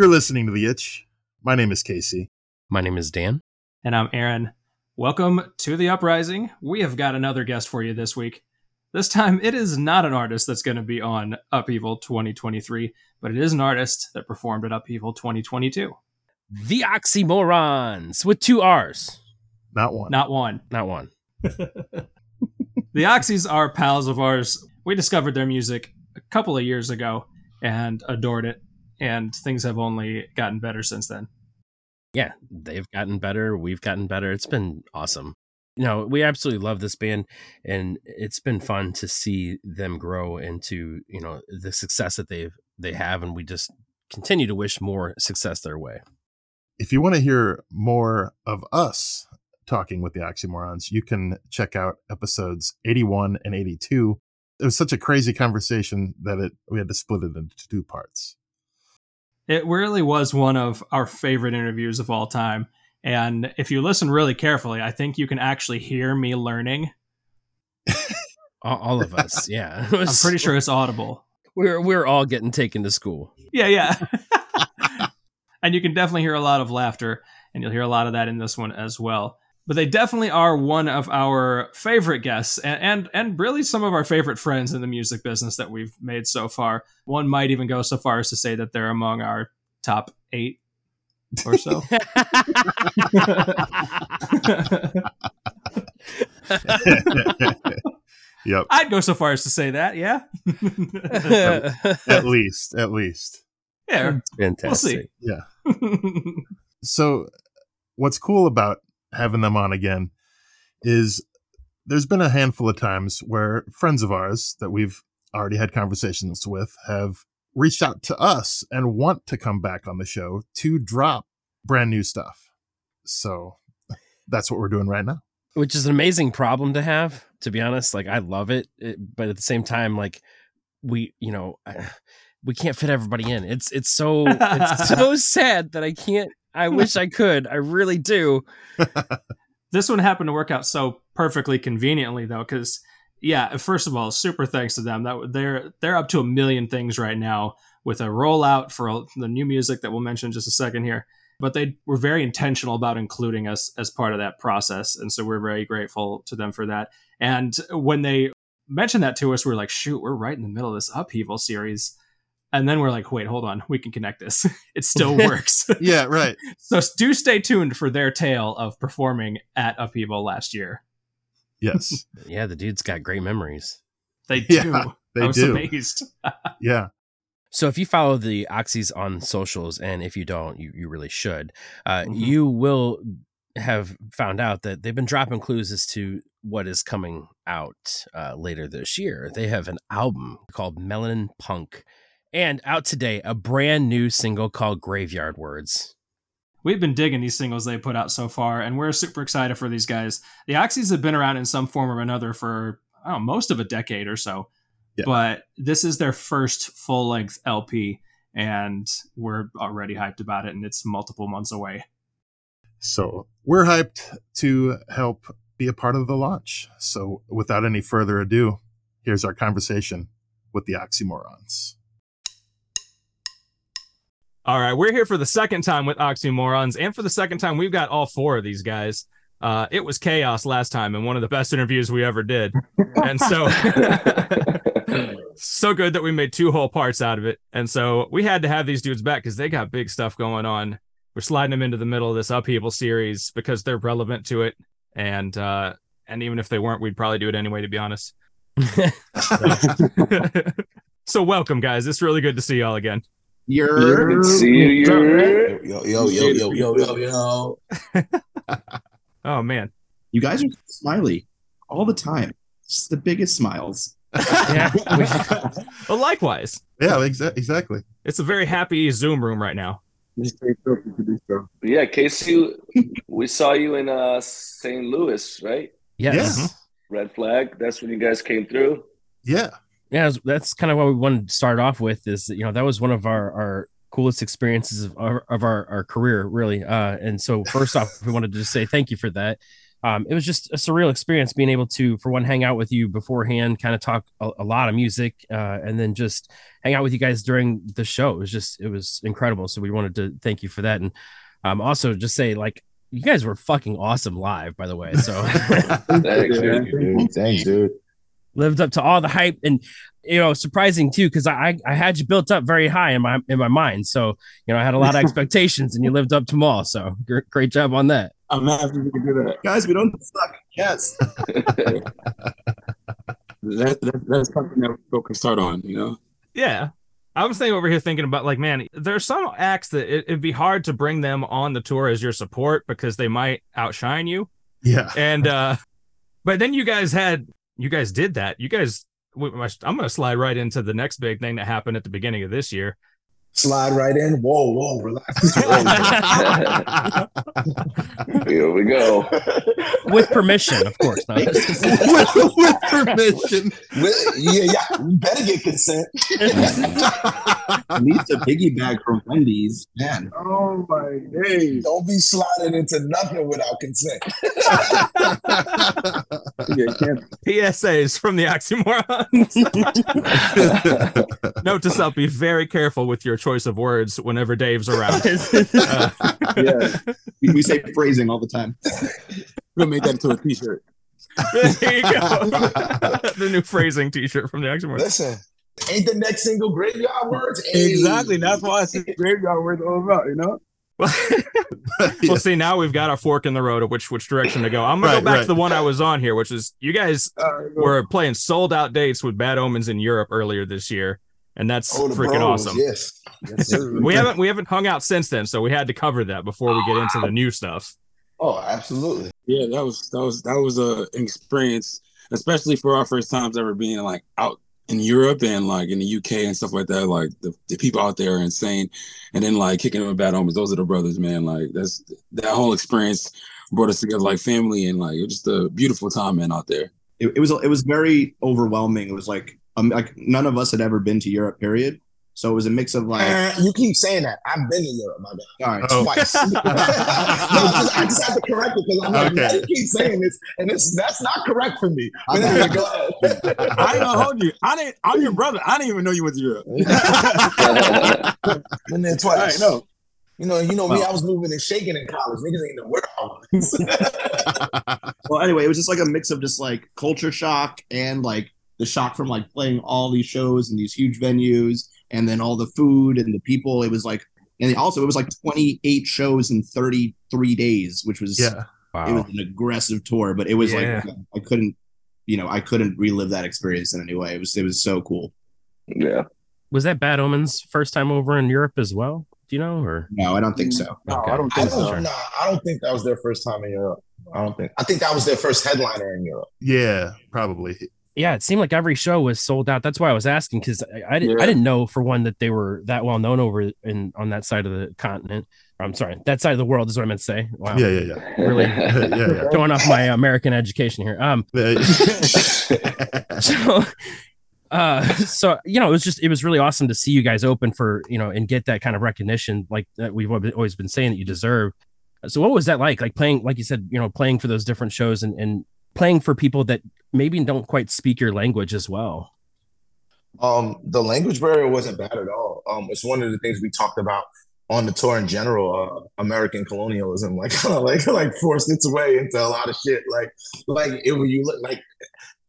You're listening to The Itch. My name is Casey. My name is Dan. And I'm Aaron. Welcome to The Uprising. We have got another guest for you this week. This time, it is not an artist that's going to be on Upheaval 2023, but it is an artist that performed at Upheaval 2022. The Oxymorrons with two R's. Not one. Not one. Not one. the Oxys are pals of ours. We discovered their music a couple of years ago and adored it, and things have only gotten better since then. Yeah, they've gotten better. We've gotten better. It's been awesome. You know, we absolutely love this band, and it's been fun to see them grow into you know the success that they've they have, and we just continue to wish more success their way. If you want to hear more of us talking with the Oxymorrons, you can check out episodes 81 and 82. It was such a crazy conversation that it we had to split it into two parts. It really was one of our favorite interviews of all time. And if you listen really carefully, I think you can actually hear me learning. all, of us, yeah. I'm pretty sure it's audible. We're we're all getting taken to school. Yeah, yeah. and you can definitely hear a lot of laughter, and you'll hear a lot of that in this one as well but they definitely are one of our favorite guests and, and, and really some of our favorite friends in the music business that we've made so far. One might even go so far as to say that they're among our top eight or so. yep. I'd go so far as to say that, yeah. at least, at least. Yeah. Fantastic. We'll yeah. so what's cool about having them on again is there's been a handful of times where friends of ours that we've already had conversations with have reached out to us and want to come back on the show to drop brand new stuff. So that's what we're doing right now. Which is an amazing problem to have, to be honest. Like I love it, it but at the same time like we, you know, we can't fit everybody in. It's it's so it's so sad that I can't I hmm. wish I could. I really do. this one happened to work out so perfectly conveniently though cuz yeah, first of all, super thanks to them. That they're they're up to a million things right now with a rollout for the new music that we'll mention in just a second here. But they were very intentional about including us as part of that process, and so we're very grateful to them for that. And when they mentioned that to us, we are like, "Shoot, we're right in the middle of this upheaval series." And then we're like wait hold on we can connect this. It still works. yeah right. So do stay tuned for their tale of performing at upheaval last year. Yes. Yeah the dude's got great memories. They do. yeah, they I was do. amazed. Yeah. So if you follow the Oxys on socials, and if you don't, you, you really should, uh, mm-hmm. you will have found out that they've been dropping clues as to what is coming out uh, later this year. They have an album called Melanin Punk and out today, a brand new single called Graveyard Words. We've been digging these singles they put out so far, and we're super excited for these guys. The Oxys have been around in some form or another for know, most of a decade or so, yeah. but this is their first full length LP, and we're already hyped about it, and it's multiple months away. So we're hyped to help be a part of the launch. So without any further ado, here's our conversation with the Oxymorrons. All right, we're here for the second time with Oxymorrons, and for the second time, we've got all four of these guys. Uh, it was chaos last time, and one of the best interviews we ever did, and so so good that we made two whole parts out of it. And so we had to have these dudes back because they got big stuff going on. We're sliding them into the middle of this upheaval series because they're relevant to it, and uh, and even if they weren't, we'd probably do it anyway. To be honest. so, so welcome, guys. It's really good to see y'all again. You're see you. Yo, yo, yo, yo, yo, yo, yo. oh man, you guys are smiley all the time. It's the biggest smiles. yeah. well, likewise. Yeah, exa- exactly. It's a very happy Zoom room right now. Yeah, Casey, we saw you in uh, St. Louis, right? Yes. Yeah. Mm-hmm. Red flag. That's when you guys came through. Yeah yeah, that's kind of what we wanted to start off with. Is you know that was one of our our coolest experiences of our of our, our career, really. Uh, and so first off, we wanted to just say thank you for that. um, it was just a surreal experience being able to, for one, hang out with you beforehand, kind of talk a, a lot of music, uh, and then just hang out with you guys during the show. It was just, it was incredible. So we wanted to thank you for that, and um, also just say like you guys were fucking awesome live, by the way. So thanks, dude. Thanks, dude. Lived up to all the hype, and you know, surprising too, because I I had you built up very high in my in my mind. So you know, I had a lot of expectations, and you lived up to them all. So great, great job on that. I'm happy to do that, guys. We don't suck. Yes. that, that, that's something that we can start on. You know. Yeah. I was thinking over here thinking about like, man, there's some acts that it, would be hard to bring them on the tour as your support because they might outshine you. Yeah. And uh but then you guys had you guys did that. You guys I'm going to slide right into the next big thing that happened at the beginning of this year. Slide right in. Whoa, whoa, relax. Here we go. With permission, of course. with, with, permission. With, yeah, yeah. You better get consent. At least a piggyback from Wendy's. Man. Oh my days. Don't be sliding into nothing without consent. PSAs from the Oxymorrons. Note to self: be very careful with your choice of words whenever Dave's around. uh, yeah, we say phrasing all the time. We'll make that into a T-shirt. there you go. the new phrasing T-shirt from the Action Listen, ain't the next single graveyard words? Hey. Exactly. That's why I said graveyard words all about. You know. well, see, now we've got a fork in the road of which which direction to go. I'm gonna right, go back right. to the one I was on here, which is you guys right, were playing sold out dates with Bad Omens in Europe earlier this year and that's oh, freaking bros, awesome. Yes, yes we haven't we haven't hung out since then, so we had to cover that before we get into the new stuff. Oh, absolutely. Yeah, that was that was that was a experience, especially for our first times ever being like out in Europe and like in the UK and stuff like that. Like the, the people out there are insane, and then like kicking them bad homies. Those are the brothers, man. Like that's that whole experience brought us together like family, and like it was just a beautiful time, man, out there. It, it was it was very overwhelming. It was like um, like none of us had ever been to Europe. Period. So it was a mix of like uh, you keep saying that. I've been to Europe, my God. All right, oh. twice. no, just, I just have to correct it because I'm like, okay. you keep saying this, and it's that's not correct for me. But anyway, go ahead. I ain't gonna hold you. I didn't. I'm your brother. I didn't even know you went to Europe. been there twice. no. You know, you know me. I was moving and shaking in college. Niggas ain't know where I was. well, anyway, it was just like a mix of just like culture shock and like the shock from like playing all these shows in these huge venues and then all the food and the people. It was like, and also it was like 28 shows in 33 days, which was yeah, wow. it was an aggressive tour, but it was yeah. like I couldn't, you know, I couldn't relive that experience in any way. It was it was so cool. Yeah. Was that Bad Omens first time over in Europe as well? Do you know or no? I don't think so. No, okay. I don't think I don't, so. No, I don't think that was their first time in Europe. I don't think. I think that was their first headliner in Europe. Yeah, probably yeah, it seemed like every show was sold out. That's why I was asking because I, I, didn't yeah. I didn't know for one that they were that well known over in on that side of the continent. I'm sorry, that side of the world is what I meant to say. Wow. Yeah, yeah, yeah. Really yeah, yeah. throwing off my American education here. Um, so, uh, so you know, it was just it was really awesome to see you guys open for you know and get that kind of recognition like that we've always been saying that you deserve. So, what was that like? Like playing, like you said, you know, playing for those different shows and and playing for people that maybe don't quite speak your language as well? Um, the language barrier wasn't bad at all. Um, it's one of the things we talked about on the tour in general. Uh, American colonialism, like like like forced its way into a lot of shit. Like like it you look like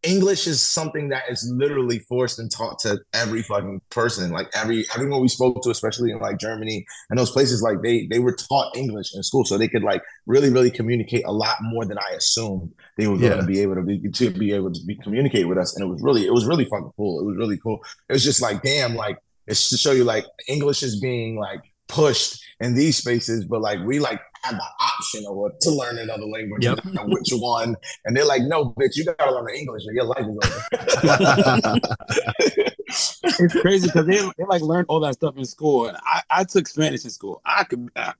English is something that is literally forced and taught to every fucking person. Like every everyone we spoke to, especially in like Germany and those places, like they they were taught English in school, so they could like really really communicate a lot more than I assumed they were going to be able to be to be able to be communicate with us. And it was really it was really fucking cool. It was really cool. It was just like damn, like it's to show you like English is being like pushed in these spaces, but like we like have the option of what, to learn another language, yep. know which one. And they're like, no, bitch, you gotta learn English or your life is over. it's crazy because they, they like learned all that stuff in school. And I, I took Spanish in school. I could I,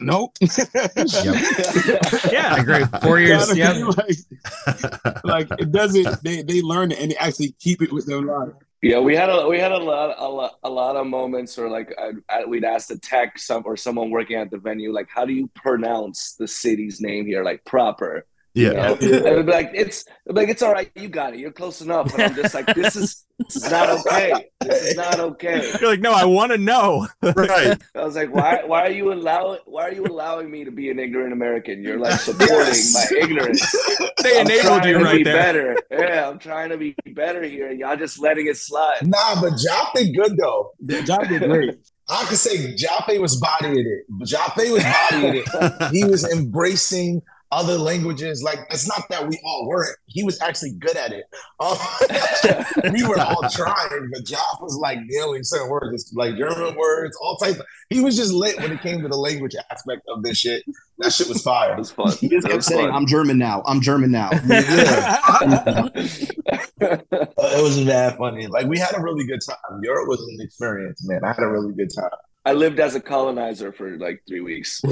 Nope. yep. Yeah, I agree. Four years. Yeah. Like, like, it doesn't. They they learn it and they actually keep it with their life. Yeah, we had a we had a lot a lot, a lot of moments where like I, I, we'd ask the tech some or someone working at the venue like how do you pronounce the city's name here like proper Yeah. You know? and it'd be like it's it'd be like it's all right, you got it, you're close enough. And I'm just like, this is this is not okay. This is not okay. You're like, no, I want to know. right. I was like, why why are you allowing why are you allowing me to be an ignorant American? You're like supporting Yes. my ignorance. They I'm enabled trying you to right be there. better. Yeah, I'm trying to be better here, and y'all just letting it slide. Nah, but Jaffe good though. Job did great. I could say Jaffe was bodying it. Jaffe was bodying it. He was embracing other languages. Like it's not that we all weren't. He was actually good at it. Um, we were all trying, but Jaff was like nailing certain words, It's like German words, all types. Of, he was just lit when it came to the language aspect of this shit. That shit was fire. It was fun. He just kept saying. "I'm German now. I'm German now." Yeah. it was mad funny. Like we had a really good time. Europe was an experience, man. I had a really good time. I lived as a colonizer for like three weeks.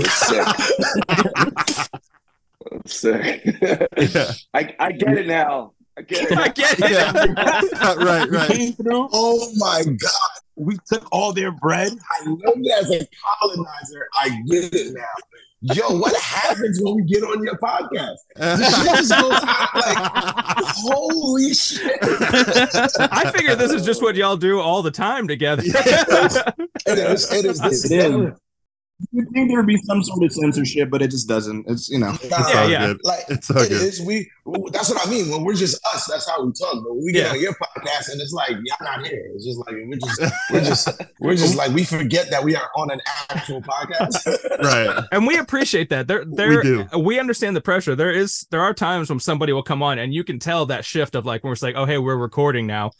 It was sick. It was sick. Yeah. I, I get it now. I get it. I get it. Yeah. right, right. came through. Oh my god. We took all their bread. I lived as a colonizer. I get it now. Yo, what happens when we get on your podcast? This shit goes out like, holy shit. I figure this is just what y'all do all the time together. It is. It is. This It is. You think there would be some sort of censorship, but it just doesn't. It's you know. Nah, Yeah, yeah. Good. Like It's all it good. is. We. That's what I mean. When we're just us, that's how we talk. But we get Yeah. on your podcast, and it's like y'all not here. It's just like we're just we're just we're just like we forget that we are on an actual podcast. Right. and we appreciate that. There, there, We do. we understand the pressure. There is, there are times when somebody will come on, and you can tell that shift of like when it's like, oh hey, we're recording now.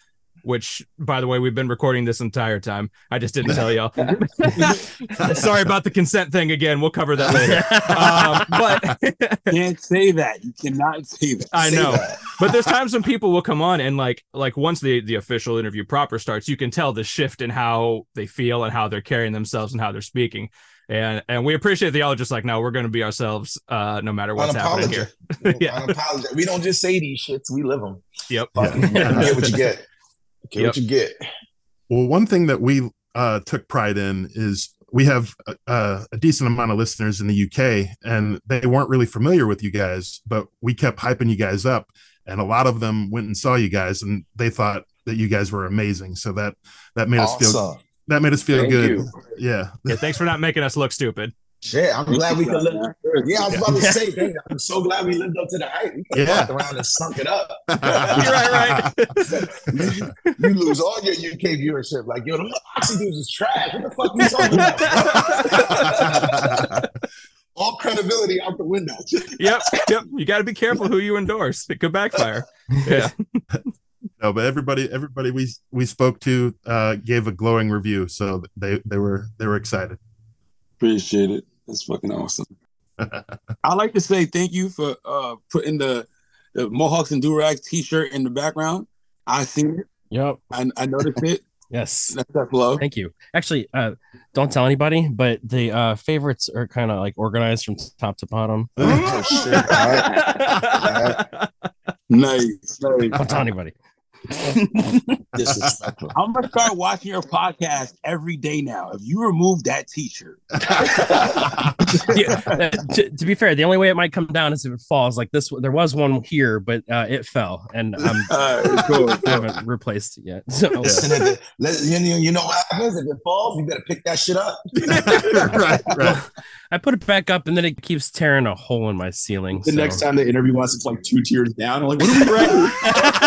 Which, by the way, we've been recording this entire time. I just didn't tell y'all. Sorry about the consent thing again. We'll cover that later. Um, but Can't say that. You cannot say that. I Say know. that. but there's times when people will come on and like like once the the official interview proper starts you can tell the shift in how they feel and how they're carrying themselves and how they're speaking and and we appreciate that y'all just like no we're going to be ourselves uh no matter what's happening here Yeah. Unapologetic. We don't just say these shits. We live them. yep Fucking get what you get. Get Yep. what you get. Well, one thing that we uh, took pride in is we have a, a decent amount of listeners in the UK, and they weren't really familiar with you guys, but we kept hyping you guys up, and a lot of them went and saw you guys, and they thought that you guys were amazing. So that that made us feel that made us feel Thank good. you. Yeah, yeah thanks for not making us look stupid Shit, I'm glad we could live. Yeah, I was about to say, dang, I'm so glad we lived up to the hype. We could have Yeah. walked around and sunk it up. you're right right you lose all your UK viewership. Like, yo, the Oxy dudes is trash. What the fuck are you talking about? all credibility out the window. yep yep you got to be careful who you endorse it could backfire yeah no, but everybody everybody we we spoke to uh, gave a glowing review, so they they were they were excited. Appreciate it. That's fucking awesome. I'd like to say thank you for uh putting the, the Mohawks and Durags t-shirt in the background. I seen it. Yep. I, I noticed it. Yes. That's that flow. Thank you. Actually, uh, don't tell anybody, but the uh, favorites are kind of like organized from top to bottom. oh, shit. All right. Nice. nice. Don't tell anybody. Disrespectful. I'm gonna start watching your podcast every day now. If you remove that t-shirt, Yeah, uh, to, to be fair, the only way it might come down is if it falls. Like this, there was one here, but uh, it fell, and um, uh, cool. I haven't replaced it yet. So Listen, if it- let- you, know, you know what happens if it falls? You better pick that shit up. right, right. I put it back up, and then it keeps tearing a hole in my ceiling. The so- next time they interview us, it's like two tiers down. I'm like, what are we ranking?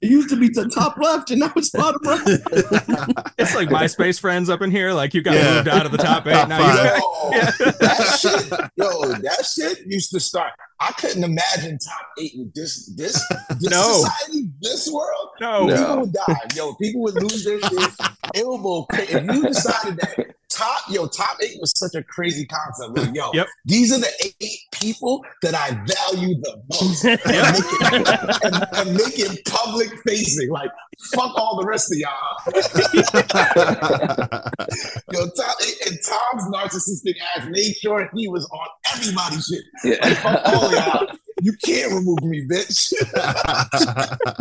It used to be to top left, and now it's bottom right. it's like MySpace friends up in here. Like you got Yeah. moved out of the top eight. Top now you five. Yo, Yeah. that shit, yo, that shit used to start. I couldn't imagine top eight with this, this, this No. society, this world. no. No. People would die. Yo, people would lose their shit. It would. If you decided that top, yo, top eight was such a crazy concept. Like, yo, Yep. these are the eight people that I value the most. And, Yeah. make it, and, and make it public facing. Like, fuck all the rest of y'all. Yo, Tom, and Tom's narcissistic ass made sure he was on everybody's shit. Like, fuck all y'all. You can't remove me, bitch.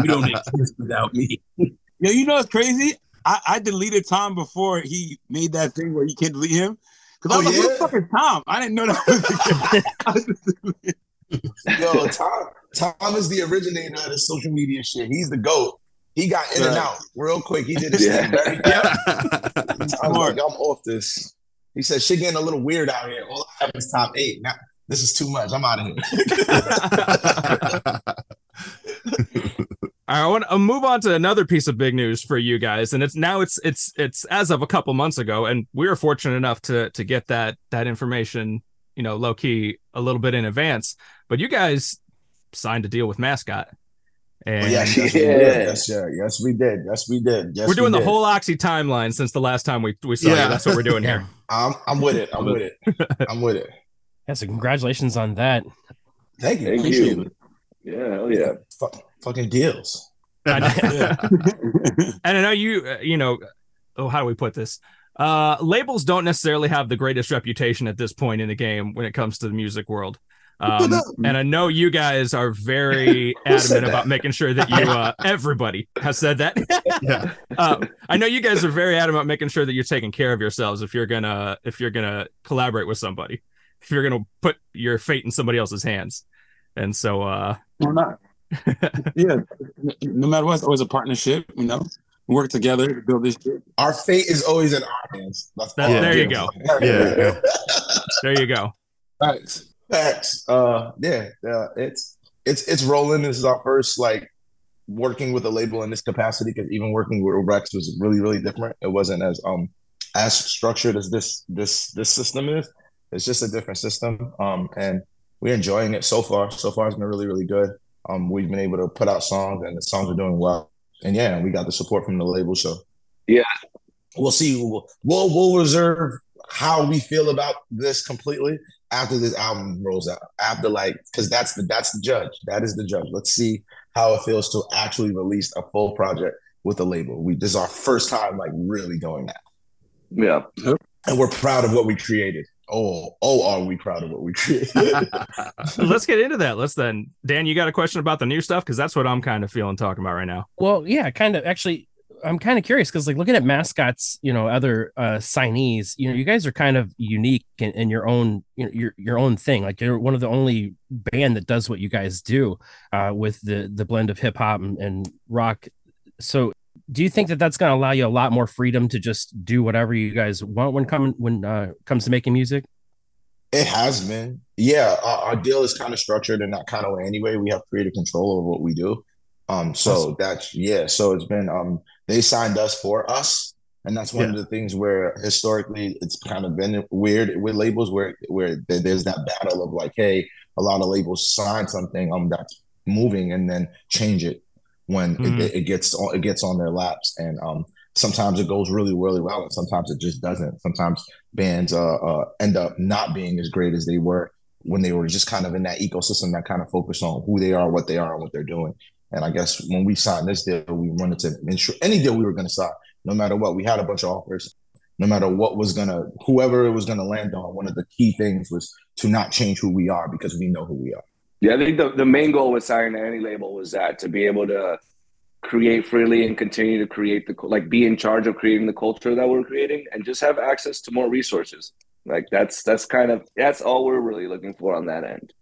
You don't exist without me. Yo, you know what's crazy? I, I deleted Tom before he made that thing where you can't delete him. Because I Oh, was like, who's yeah? fucking Tom? I didn't know that. Yo, Tom, Tom is the originator of the social media shit. He's the goat. He got in and out real quick. He did his Yeah. thing very fast. I was like, I'm off this. He said, shit getting a little weird out here. All I have is top eight. Now, this is too much. I'm out of here. I want to move on to another piece of big news for you guys, and it's now it's it's it's as of a couple months ago, and we were fortunate enough to to get that that information, you know, low key a little bit in advance. But you guys signed a deal with Mascot, and yes, yes, we Yeah. did. Yes, yeah. Yes, we did. Yes, we did. Yes, we're doing we the did. whole Oxy timeline since the last time we we saw Yeah. you. That's what we're doing Yeah. here. I'm, I'm with it. I'm with it. I'm with it. Yeah, so congratulations on that. Thank you. Thank Appreciate you. it. Yeah, hell yeah. Fuck, fucking deals. I know. Yeah. and I know you, uh, you know, oh, how do we put this? Uh, labels don't necessarily have the greatest reputation at this point in the game when it comes to the music world. Um, and I know you guys are very adamant about making sure that you, uh, everybody has said that. yeah. uh, I know you guys are very adamant about making sure that you're taking care of yourselves if you're gonna if you're gonna collaborate with somebody, if you're gonna put your fate in somebody else's hands. And so, uh, Or not. yeah. No matter what, it's always a partnership, you know. We work together to build this shit. Our fate is always in our hands. That's That- all there it you go. Yeah, yeah. there you go. Thanks. Facts. Uh, yeah, yeah. It's it's it's rolling. This is our first like working with a label in this capacity because even working with Rex was really really different. It wasn't as um as structured as this this this system is. It's just a different system. Um, and we're enjoying it so far. So far, it's been really really good. Um, we've been able to put out songs, and the songs are doing well. And yeah, we got the support from the label. So Yeah. we'll see. We'll we'll, we'll reserve how we feel about this completely after this album rolls out. After like, because that's the that's the judge. That is the judge. Let's see how it feels to actually release a full project with a label. We this is our first time like really doing that, Yeah. and we're proud of what we created. Oh, oh, are we proud of what we created? Let's get into that. Let's then, Dan. You got a question about the new stuff because that's what I'm kind of feeling talking about right now. Well, yeah, kind of. Actually, I'm kind of curious because, like, looking at Mascot's, you know, other uh, signees, you know, you guys are kind of unique in, in your own, you know, your your own thing. Like, you're one of the only band that does what you guys do uh, with the the blend of hip hop and, and rock. So, do you think that that's going to allow you a lot more freedom to just do whatever you guys want when coming when uh, comes to making music? It has been. Yeah, our, our deal is kind of structured in that kind of way anyway. We have creative control over what we do. Um, so that's yeah, so it's been um they signed us for us. And that's one of the things where historically it's kind of been weird with labels where where there's that battle of like, hey, a lot of labels sign something um that's moving and then change it when Mhm. it, it gets on it gets on their laps. And um sometimes it goes really, really well and sometimes it just doesn't. Sometimes bands uh, uh end up not being as great as they were when they were just kind of in that ecosystem that kind of focused on who they are, what they are, and what they're doing. And I guess when we signed this deal, we wanted to ensure any deal we were going to sign, no matter what. We had a bunch of offers, no matter what was going to, whoever it was going to land on. One of the key things was to not change who we are because we know who we are. Yeah, I think the, the main goal with signing any label was that to be able to create freely and continue to create the like be in charge of creating the culture that we're creating and just have access to more resources. Like that's that's kind of that's all we're really looking for on that end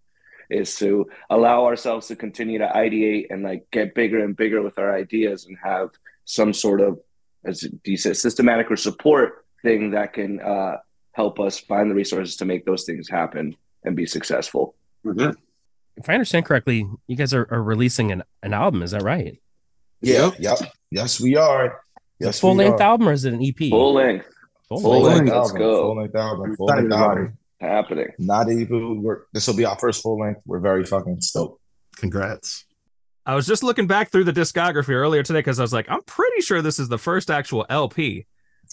is to allow ourselves to continue to ideate and like get bigger and bigger with our ideas and have some sort of as you said systematic or support thing that can uh, help us find the resources to make those things happen and be successful. Mhm. If I understand correctly, you guys are, are releasing an, an album. Is that right? Yeah. Yep. Yes, we are. Yes, full length are. album or is it an EP? Full length Full full length. length. length let's album. go. Full length album. Full length album. happening. Not even. We're, this will be our first full length. We're very fucking stoked. Congrats. I was just looking back through the discography earlier today because I was like, I'm pretty sure this is the first actual LP.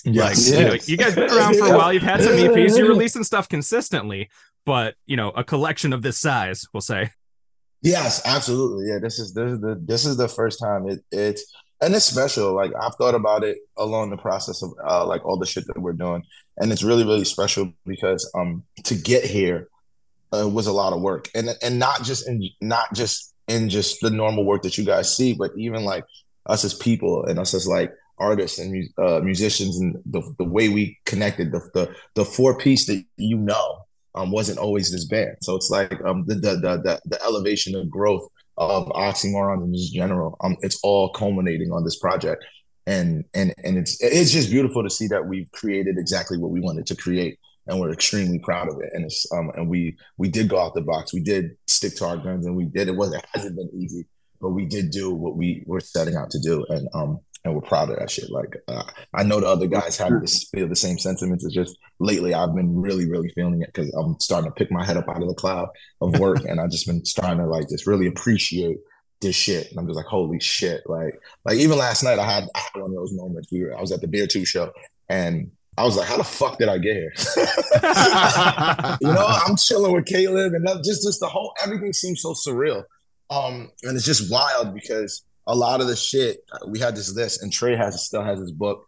Like, Yes. you, know, Yes. you guys been around for a while. You've had some EPs. You're releasing stuff consistently, but you know, a collection of this size, we'll say. Yes, absolutely. Yeah, this is this is the this is the first time it it's and it's special. Like I've thought about it along the process of uh, like all the shit that we're doing, and it's really really special because um to get here uh, was a lot of work, and and not just in not just in just the normal work that you guys see, but even like us as people and us as like artists and uh, musicians and the, the way we connected the, the the four piece that you know um, wasn't always this bad. so it's like um, the, the the the elevation of growth of Oxymorron in just general um it's all culminating on this project. And and and it's it's just beautiful to see that we've created exactly what we wanted to create and we're extremely proud of it. And it's um and we we did go out the box. We did stick to our guns and we did it. Wasn't it hasn't been easy but we did do what we were setting out to do. And um and we're proud of that shit. Like uh, i know the other guys have this feel the same sentiments. It's just lately i've been really really feeling it because i'm starting to pick my head up out of the cloud of work and i've just been starting to like just really appreciate this shit. And i'm just like holy shit. Like like even last night i had, I had one of those moments. We were i was at the Beartooth show and I was like, how the fuck did I get here? you know, I'm chilling with Caleb and just just the whole everything seems so surreal. Um, and it's just wild because a lot of the shit we had this list, and Trey has still has his book,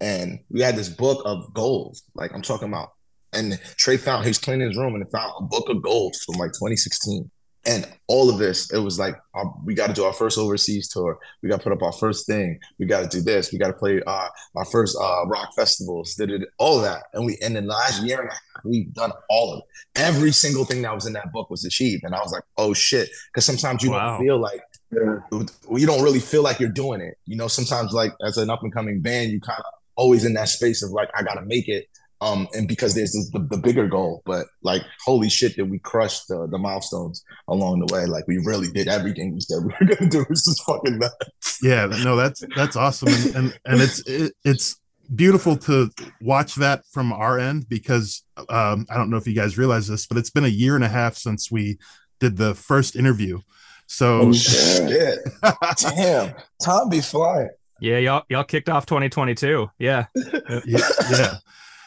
and we had this book of goals. Like I'm talking about, and Trey found he's cleaning his room and found a book of goals from like 2016 and all of this it was like um, we got to do our first overseas tour. We got to put up our first thing. We got to do this. We got to play uh, our first uh, rock festivals did it all of that. And we in the last year and a half we've done all of it. Every single thing that was in that book was achieved. And i was like oh shit. Because sometimes you Wow. don't feel like you don't really feel like you're doing it. You know sometimes like as an up and coming band you kind of always in that space of like i gotta make it um and because there's this, the, the bigger goal. But like holy shit that we crushed the, the milestones along the way. Like we really did everything we said we were gonna do it's just fucking nuts. Yeah no that's that's awesome. And and, and it's it, it's beautiful to watch that from our end because um i don't know if you guys realize this but it's been a year and a half since we did the first interview so oh shit. Damn. Time be flying. Yeah, y'all y'all kicked off 2022. Yeah. yeah, yeah.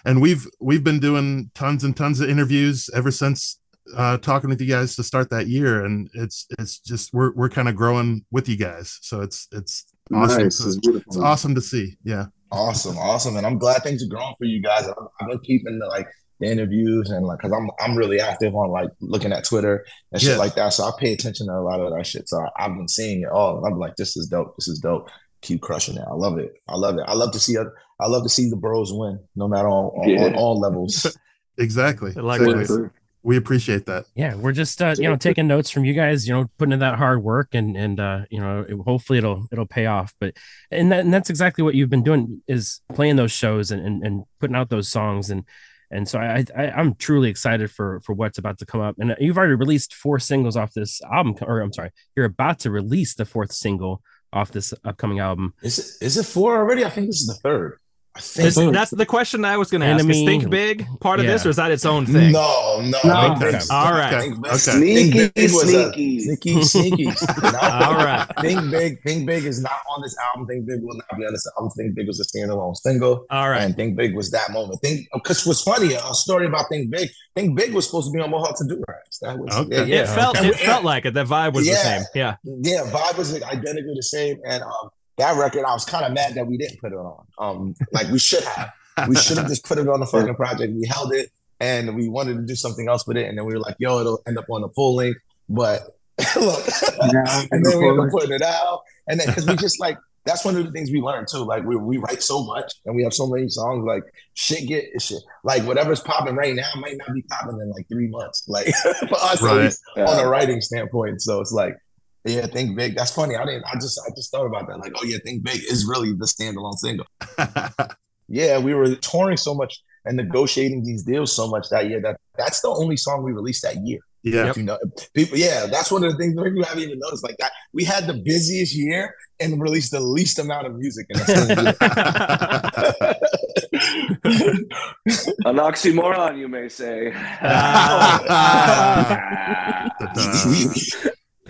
And we've we've been doing tons and tons of interviews ever since uh talking with you guys to start that year. And it's it's just we're we're kind of growing with you guys. So it's it's awesome Nice. to- It's it's awesome to see. Yeah. Awesome, awesome, and I'm glad things are growing for you guys. I've, I've been keeping the like the interviews and like because I'm I'm really active on like looking at Twitter and shit Yeah. like that. So I pay attention to a lot of that shit. So I, I've been seeing it all. And I'm like, this is dope. This is dope. Keep crushing it. I love it. I love it. I love to see other, I love to see the bros win, no matter on, on, Yeah. on all levels. exactly Likewise. Exactly. we appreciate that yeah we're just uh, you know taking notes from you guys you know putting in that hard work and and uh you know it, hopefully it'll it'll pay off but and, that, and that's exactly what you've been doing is playing those shows and, and and putting out those songs and and so I, I i'm truly excited for for what's about to come up and you've already released four singles off this album or i'm sorry you're about to release the fourth single off this upcoming album Is it is it four already? I think this is the third. I think. Is- that's the question I was going to ask. Is Think Big part of this, or is that its own thing? No, no, No. Think Okay. All right. Think Okay. Think Sneaky, Big a- sneaky. Sneaky, sneaky. All right. Think Big, Think Big is not on this album. Think Big will not be on this album. Think Big was a standalone single. All right. And Think Big was that moment. Think because what's funny, a story about Think Big. Think Big was supposed to be on Mohawk to do rags. That was Okay. yeah, It felt Okay. it felt like it. The vibe was the same. Yeah. yeah, vibe was like, identically the same. And um, that record, I was kind of mad that we didn't put it on. Um, like we should have. We should have just put it on the fucking project. We held it, and we wanted to do something else with it, and then we were like, "Yo, it'll end up on the full length." But look, and then we ended up putting it out, and then because we just like that's one of the things we learned too. Like we we write so much, and we have so many songs. Like shit, get shit. Like whatever's popping right now might not be popping in like three months. Like for us, at Right. least, on a writing standpoint. So it's like. Yeah, think big. That's funny. I didn't. I just. I just thought about that. Like, oh yeah, think big is really the standalone single. Yeah, we were touring so much and negotiating these deals so much that year that that's the only song we released that year. yeah If you know, people. Yeah, that's one of the things maybe you haven't even noticed. Like that, we had the busiest year and released the least amount of music in the same year. An oxymoron, you may say. Ah.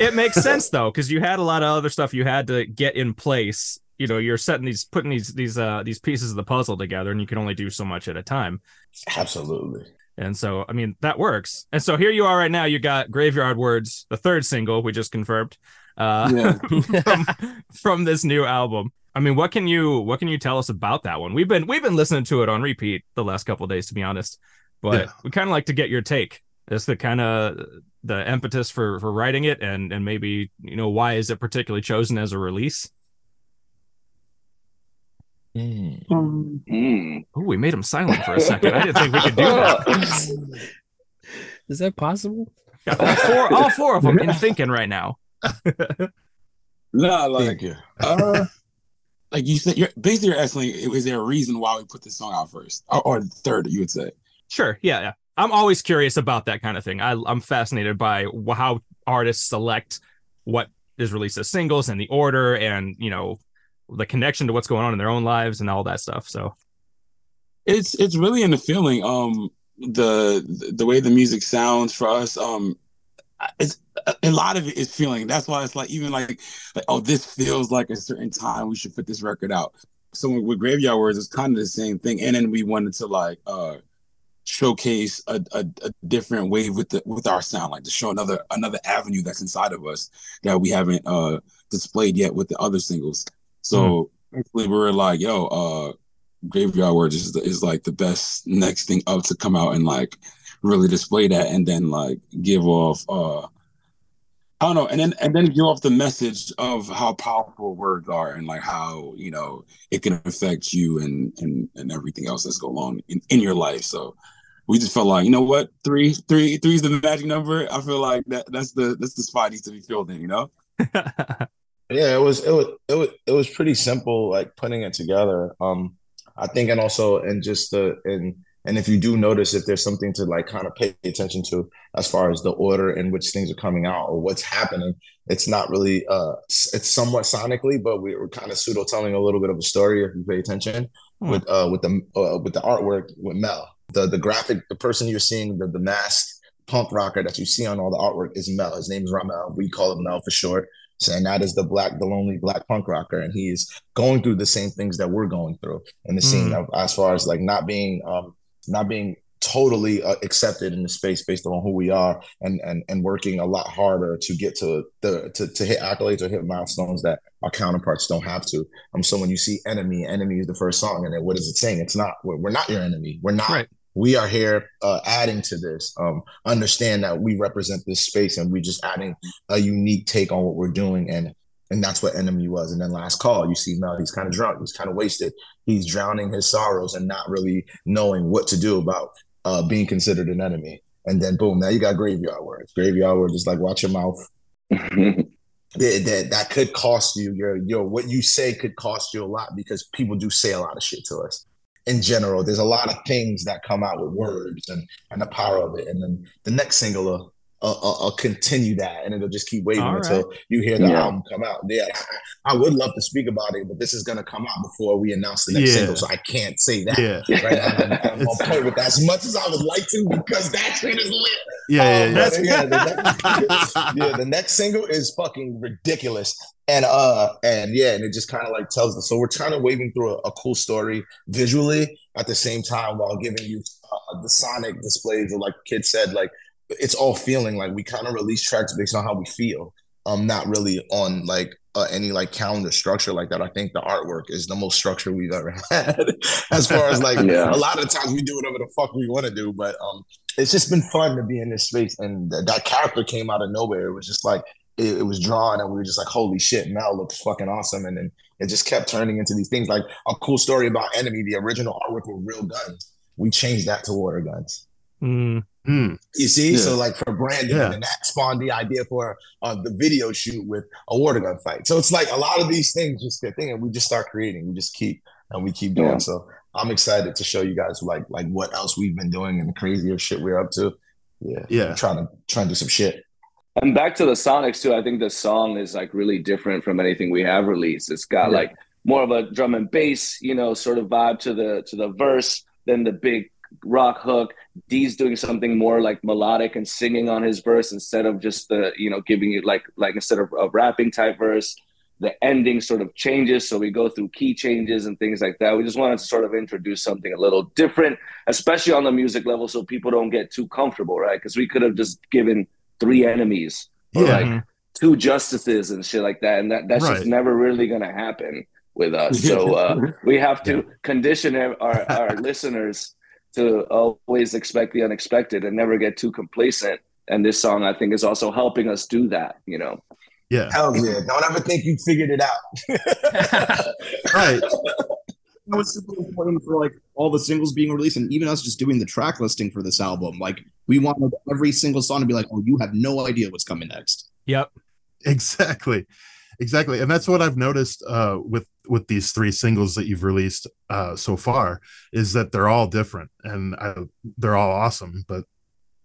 It makes sense though, because you had a lot of other stuff you had to get in place. You know, you're setting these, putting these these uh these pieces of the puzzle together, and you can only do so much at a time. Absolutely. And so, I mean, that works. And so here you are right now. You got Graveyard Words, the third single we just confirmed, uh, Yeah. from, from this new album. I mean, what can you what can you tell us about that one? We've been we've been listening to it on repeat the last couple of days, to be honest. But Yeah. we kind of like to get your take. That's the kind of the impetus for for writing it, and and maybe you know why is it particularly chosen as a release? Mm. Oh, we made him silent for a second. I didn't think we could do that. Is that possible? Got all four, all four of them in thinking right now. No, like you. uh, like you said, you're basically you're asking, is there a reason why we put this song out first, or, or third? You would say. Sure. Yeah, yeah. I'm always curious about that kind of thing. I, I'm fascinated by how artists select what is released as singles and the order, and you know, the connection to what's going on in their own lives and all that stuff. So It's it's really in the feeling. Um, the the way the music sounds for us. Um, it's a lot of it is feeling. That's why it's like even like like oh, this feels like a certain time we should put this record out. So with Graveyard Words, it's kind of the same thing. And then we wanted to like uh showcase a, a, a different way with the with our sound, like to show another another avenue that's inside of us that we haven't uh displayed yet with the other singles. So basically we were like, yo, uh Graveyard Words is, is like the best next thing up to come out and like really display that and then like give off uh I don't know, and then and then give off the message of how powerful words are and like how you know it can affect you and and and everything else that's going on in, in your life. So we just felt like you know what three three three is the magic number. I feel like that that's the that's the spot needs to be filled in. You know. Yeah, it was it was it was it was pretty simple, like putting it together. Um, I think, and also, and just the and and if you do notice if there's something to like kind of pay attention to as far as the order in which things are coming out or what's happening, it's not really uh, it's somewhat sonically, but we are kind of pseudo telling a little bit of a story if you pay attention Hmm. with uh with the uh, with the artwork with Mel, the the graphic, the person you're seeing, the the masked punk rocker that you see on all the artwork is Mel. His name is Ramel. We call him Mel for short and that is the black, the lonely black punk rocker, and he's going through the same things that we're going through in the scene of, as far as like not being, um, not being totally uh, accepted in the space based on who we are, and and and working a lot harder to get to the to to hit accolades or hit milestones that our counterparts don't have to. Um, so when you see enemy, enemy is the first song, and then what is it saying? It's not we're, we're not your enemy. We're not. Right. We are here uh, adding to this. Um, understand that we represent this space, and we're just adding a unique take on what we're doing and and that's what enemy was. And then last call you see mel he's kind of drunk he's kind of wasted. He's drowning his sorrows and not really knowing what to do about uh, being considered an enemy. And then boom now you got graveyard words graveyard words is like watch your mouth. That, that that could cost you your your what you say could cost you a lot because people do say a lot of shit to us. In general there's a lot of things that come out with words and and the power of it. And then the next single uh, uh, uh, continue that and it'll just keep waiting All until you hear the Yeah. album come out yeah I, I would love to speak about it but this is going to come out before we announce the next Yeah. single so i can't say that Yeah. right now I'm, I'm on point with that as much as i would like to because that shit is lit Yeah, um, yeah, but yeah, the next, yeah, the next single is fucking ridiculous. And uh and yeah, and it just kind of like tells us. So we're kind of waving through a, a cool story visually at the same time while giving you uh, the sonic displays. Or like Kid said, like it's all feeling like we kind of release tracks based on how we feel. Um, not really on like uh, any like calendar structure like that. I think the artwork is the most structure we've ever had. as far as like Yeah. a lot of times we do whatever the fuck we want to do, but um, it's just been fun to be in this space. And th- that character came out of nowhere. It was just like it, it was drawn, and we were just like, "Holy shit, Mel looks fucking awesome!" And then it just kept turning into these things. Like a cool story about Enemy, the original artwork with real guns. We changed that to water guns. Mm, Hmm. You see, Yeah. so like for branding, Yeah. and that spawned the idea for uh, the video shoot with a water gun fight. So it's like a lot of these things just get thing, and we just start creating. We just keep and we keep doing. Yeah. So I'm excited to show you guys like like what else we've been doing and the crazier shit we're up to. Yeah, Yeah. trying to trying to do some shit. And back to the Sonics too. I think the song is like really different from anything we have released. It's got Yeah. like more of a drum and bass, you know, sort of vibe to the to the verse than the big rock hook. D's doing something more like melodic and singing on his verse instead of just the you know giving you like like instead of a rapping type verse. The ending sort of changes, so we go through key changes and things like that. We just wanted to sort of introduce something a little different, especially on the music level, so people don't get too comfortable, right? Because we could have just given three enemies or Yeah. like two justices and shit like that. And that, that's just never really going to happen with us. So uh, we have to condition our, our listeners to always expect the unexpected and never get too complacent. And this song, I think, is also helping us do that, you know? Yeah. Hell yeah! Don't ever think you figured it out. Right. that was super important for like all the singles being released, and even us just doing the track listing for this album. Like we wanted every single song to be like, "Oh, you have no idea what's coming next." Yep. Exactly, exactly, and that's what I've noticed uh, with with these three singles that you've released uh, so far is that they're all different and I, they're all awesome. But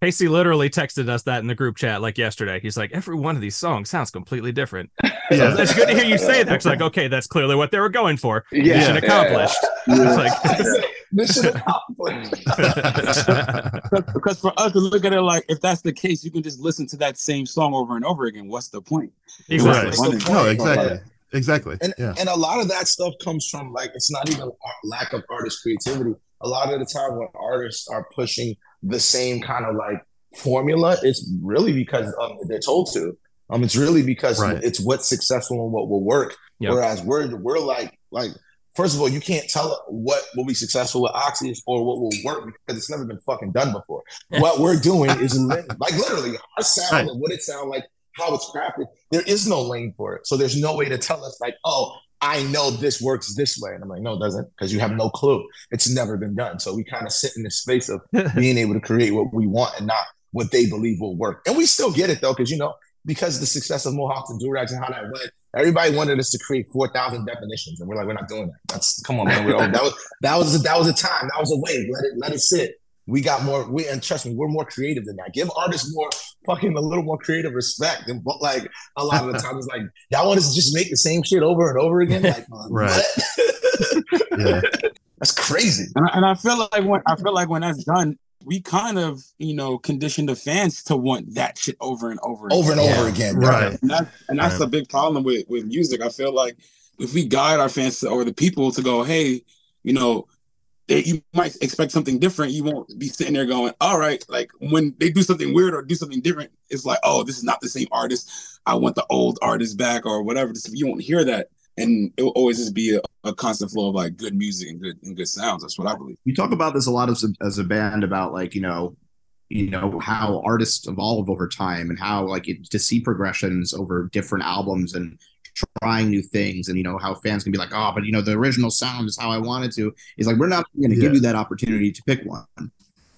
Casey literally texted us that in the group chat like yesterday. He's like, every one of these songs sounds completely different. Yeah. So it's good to hear you say that. It's like, okay, that's clearly what they were going for. Yeah. Mission accomplished. It's like, Mission accomplished. because for us to look at it like if that's the case, you can just listen to that same song over and over again. What's the point? exactly. Right. What's the no, point? exactly, exactly. And yeah, and a lot of that stuff comes from like it's not even art, lack of artist creativity. A lot of the time when artists are pushing the same kind of like formula, it's really because um, they're told to. Um, it's really because Right. it's what's successful and what will work. Yep. Whereas we're we're like like first of all, you can't tell what will be successful with Oxy or what will work because it's never been fucking done before. what we're doing is li- like literally our sound Right. and what it sounds like, how it's crafted. There is no lane for it, so there's no way to tell us like, oh, I know this works this way, and I'm like, no, it doesn't, because you have no clue. It's never been done. So we kind of sit in this space of being able to create what we want and not what they believe will work. And we still get it though, because you know, because the success of Mohawks and Durags and how that went, everybody wanted us to create four thousand definitions, and we're like, we're not doing that. That's come on, man. We're, that was that was that was a time. That was a wave. Let it let it sit. We got more. We and trust me, we're more creative than that. Give artists more fucking a little more creative respect. And but like a lot of the time, it's like y'all want us to just make the same shit over and over again. Like Right. yeah, That's crazy. And I, and I feel like when I feel like when that's done, we kind of you know condition the fans to want that shit over and over, Over and again. over again. right. And that's and that's Right. a big problem with with music. I feel like if we guide our fans to, or the people to go, hey, you know, they, you might expect something different. You won't be sitting there going, all right, like when they do something weird or do something different, it's like, oh, this is not the same artist. I want the old artist back or whatever. This- You won't hear that, and it will always just be a, a constant flow of like good music and good and good sounds. That's what I believe. You talk about this a lot as a, as a band about like you know you know how artists evolve over time and how like it, to see progressions over different albums and trying new things and you know how fans can be like oh but you know the original sound is how i wanted to. Is like we're not going to Yeah. give you that opportunity to pick one.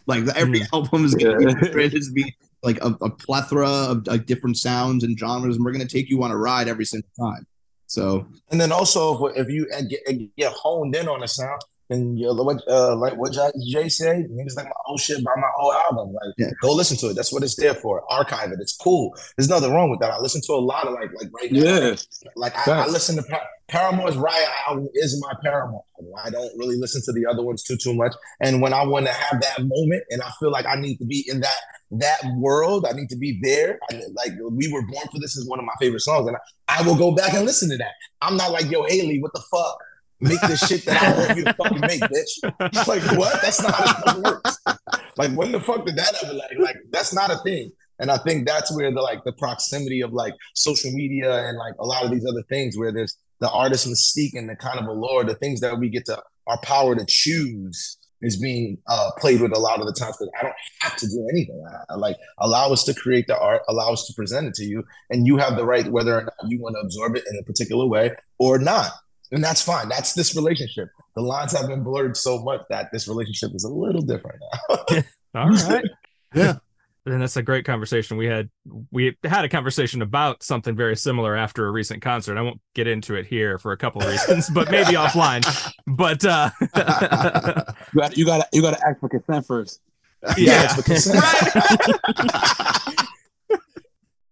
Like every mm. album is going to just be like a, a plethora of like different sounds and genres and we're going to take you on a ride every single time. So And then also, if, if you uh, get, uh, get honed in on a sound, then you what uh, like what Jay, Jay said, niggas like my old shit by my old album. Like, Yeah. go listen to it. That's what it's there for. Archive it. It's cool. There's nothing wrong with that. I listen to a lot of like like right now. Yeah, Like I, I listen to Par- Paramore's Riot album is my Paramore. I don't really listen to the other ones too too much. And when I want to have that moment, and I feel like I need to be in that that world, I need to be there. I, like we were born for this is one of my favorite songs, and I, I will go back and listen to that. I'm not like yo Hayley, what the fuck? Make the shit that I want you to fucking make, bitch. Like what? That's not how it works. Like when the fuck did that ever like? Like that's not a thing. And I think that's where the like the proximity of like social media and like a lot of these other things where there's the artist mystique and the kind of allure, the things that we get to our power to choose is being uh, played with a lot of the times because I don't have to do anything. I, I like allow us to create the art, allow us to present it to you, and you have the right whether or not you want to absorb it in a particular way or not. And that's fine. That's this relationship. The lines have been blurred so much that this relationship is a little different now. All right. Yeah. And that's a great conversation. We had we had a conversation about something very similar after a recent concert. I won't get into it here for a couple of reasons, but maybe offline. But uh you got you got you got to ask for consent first. yeah. it's consent.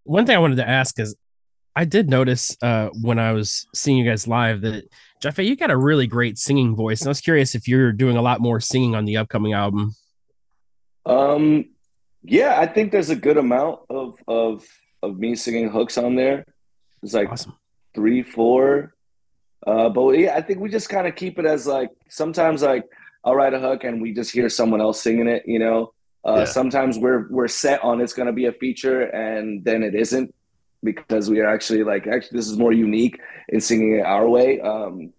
One thing I wanted to ask is I did notice uh, when I was seeing you guys live that Jeff, you got a really great singing voice. And I was curious if you're doing a lot more singing on the upcoming album. Um, yeah, I think there's a good amount of of of me singing hooks on there. It's like Awesome. three, four. Uh, but yeah, I think we just kind of keep it as like sometimes like I'll write a hook and we just hear someone else singing it. You know, uh, Yeah. sometimes we're we're set on it's going to be a feature and then it isn't because we are actually like actually this is more unique in singing it our way. Um,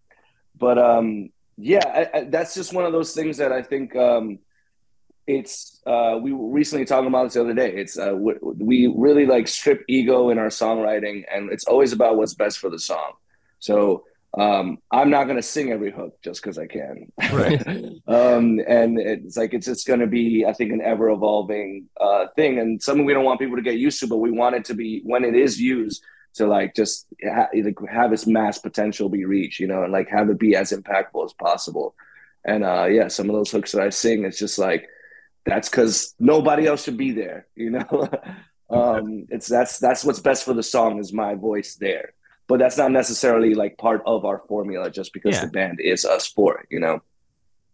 but um, yeah, I, I, that's just one of those things that I think um, it's. Uh, we were recently talking about this the other day. It's uh, we, we really like strip ego in our songwriting, and it's always about what's best for the song. So um, I'm not gonna sing every hook just because I can. Right. um, and it's like it's just gonna be, I think, an ever evolving uh, thing, and something we don't want people to get used to, but we want it to be when it is used to like just ha- like have its mass potential be reached, you know, and like have it be as impactful as possible. And uh, yeah, some of those hooks that I sing, it's just like that's because nobody else should be there, you know. um, it's that's that's what's best for the song is my voice there but that's not necessarily like part of our formula just because Yeah. the band is us for it, you know?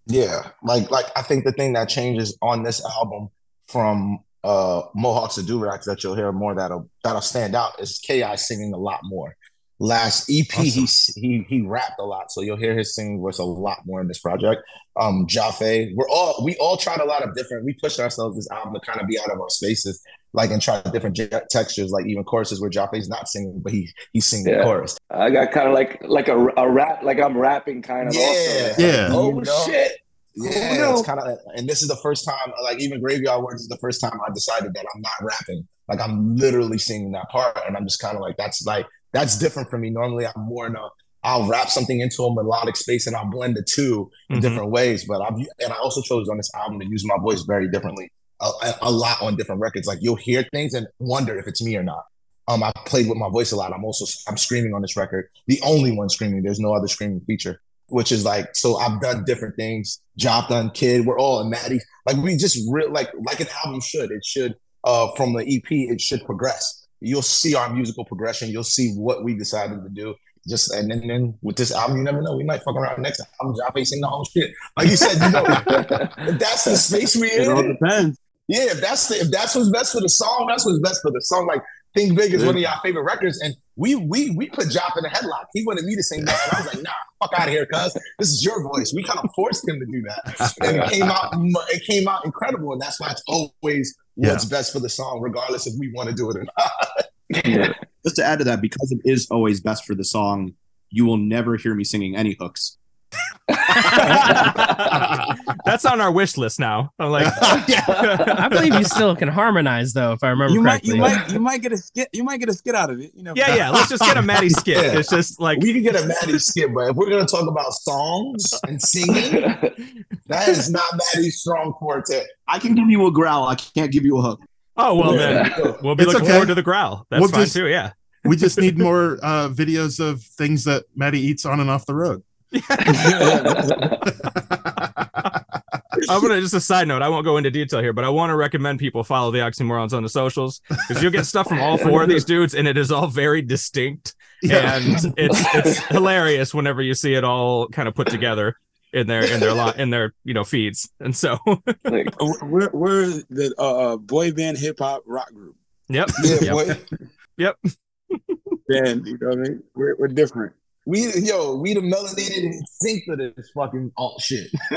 Yeah, like like I think the thing that changes on this album from uh Mohawks to Durags that you'll hear more that'll that'll stand out is Ki singing a lot more. Last EP he he he rapped a lot, so you'll hear his singing voice a lot more in this project. Um Jaffe, we're all we all tried a lot of different. We pushed ourselves this album to kind of be out of our spaces, like and try different j- textures, like even choruses where Jaffe's not singing, but he he's singing Yeah. the chorus. I got kind of like like a, a rap, like I'm rapping kind of. Yeah. also. Yeah. Oh You know? shit! Yeah, no. it's kind of, and this is the first time, like even Graveyard Words is the first time I decided that I'm not rapping. Like I'm literally singing that part, and I'm just kind of like, that's like that's different for me. Normally, I'm more in a, I'll wrap something into a melodic space, and I'll blend the 2 in Mhm. different ways. But I've, and I also chose on this album to use my voice very differently, a, a, lot on different records. Like you'll hear things and wonder if it's me or not. Um, I played with my voice a lot. I'm also I'm screaming on this record, the only one screaming. There's no other screaming feature which is like so I've done different things. Job done, kid. We're all in Maddie. Like we just real like like an album should. It should uh from the EP. It should progress. You'll see our musical progression. You'll see what we decided to do. Just and then, then with this album, you never know. We might fuck around next album. Job sing the whole shit. Like you said, you know, that's the space we It all in. depends. Yeah, if that's the, if that's what's best for the song, that's what's best for the song. Like Think Big is one of y'all favorite records, and we we we put Jop in a headlock. He wanted me to sing that, and I was like, Nah, fuck out of here, cuz this is your voice. We kind of forced him to do that, and it came out it came out incredible, and that's why it's always yeah. what's best for the song, regardless if we want to do it or not. Just to add to that, because it is always best for the song, you will never hear me singing any hooks. That's on our wish list now. I'm like, I believe you still can harmonize though, if I remember You might, correctly. you might, you might get a skit. You might get a skit out of it. You know. yeah, yeah. Let's just get a Maddie skit. Yeah. It's just like we can get a Maddie skit, but if we're gonna talk about songs and singing, that is not Maddie's strong forte. I can give you a growl. I can't give you a hook. Oh well, then we'll be It's looking okay. forward to the growl. That's We'll fine just- too. Yeah. We just need more uh, videos of things that Maddie eats on and off the road. I'm gonna just a side note. I won't go into detail here, but I want to recommend people follow the Oxymorrons on the socials because you'll get stuff from all four of these dudes, and it is all very distinct, Yeah. and it's it's hilarious whenever you see it all kind of put together in their in their lot in their you know feeds. And so, Like, We're we're the uh, boy band hip hop rock group. yep, Yeah, Yep. boy. Yep. Band, you know what I mean? We're we're different. We yo, we the melanated and sync to this fucking alt shit.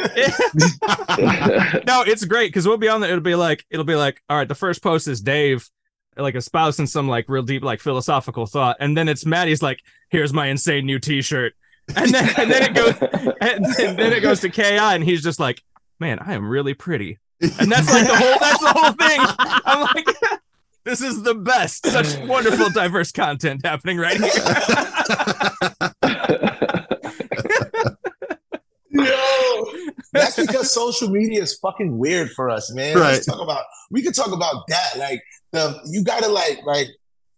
no, it's great because we'll be on there. It'll be like it'll be like all right. The first post is Dave, like espousing some like real deep like philosophical thought, and then it's Maddie's like, "Here's my insane new T-shirt," and then and then it goes and then, then it goes to Ki, and he's just like, "Man, I am really pretty," and that's like the whole that's the whole thing. I'm like. This is the best. Such wonderful, diverse content happening right here. Yo, that's because social media is fucking weird for us, man. Right. Let's talk about we could talk about that. Like the you gotta like like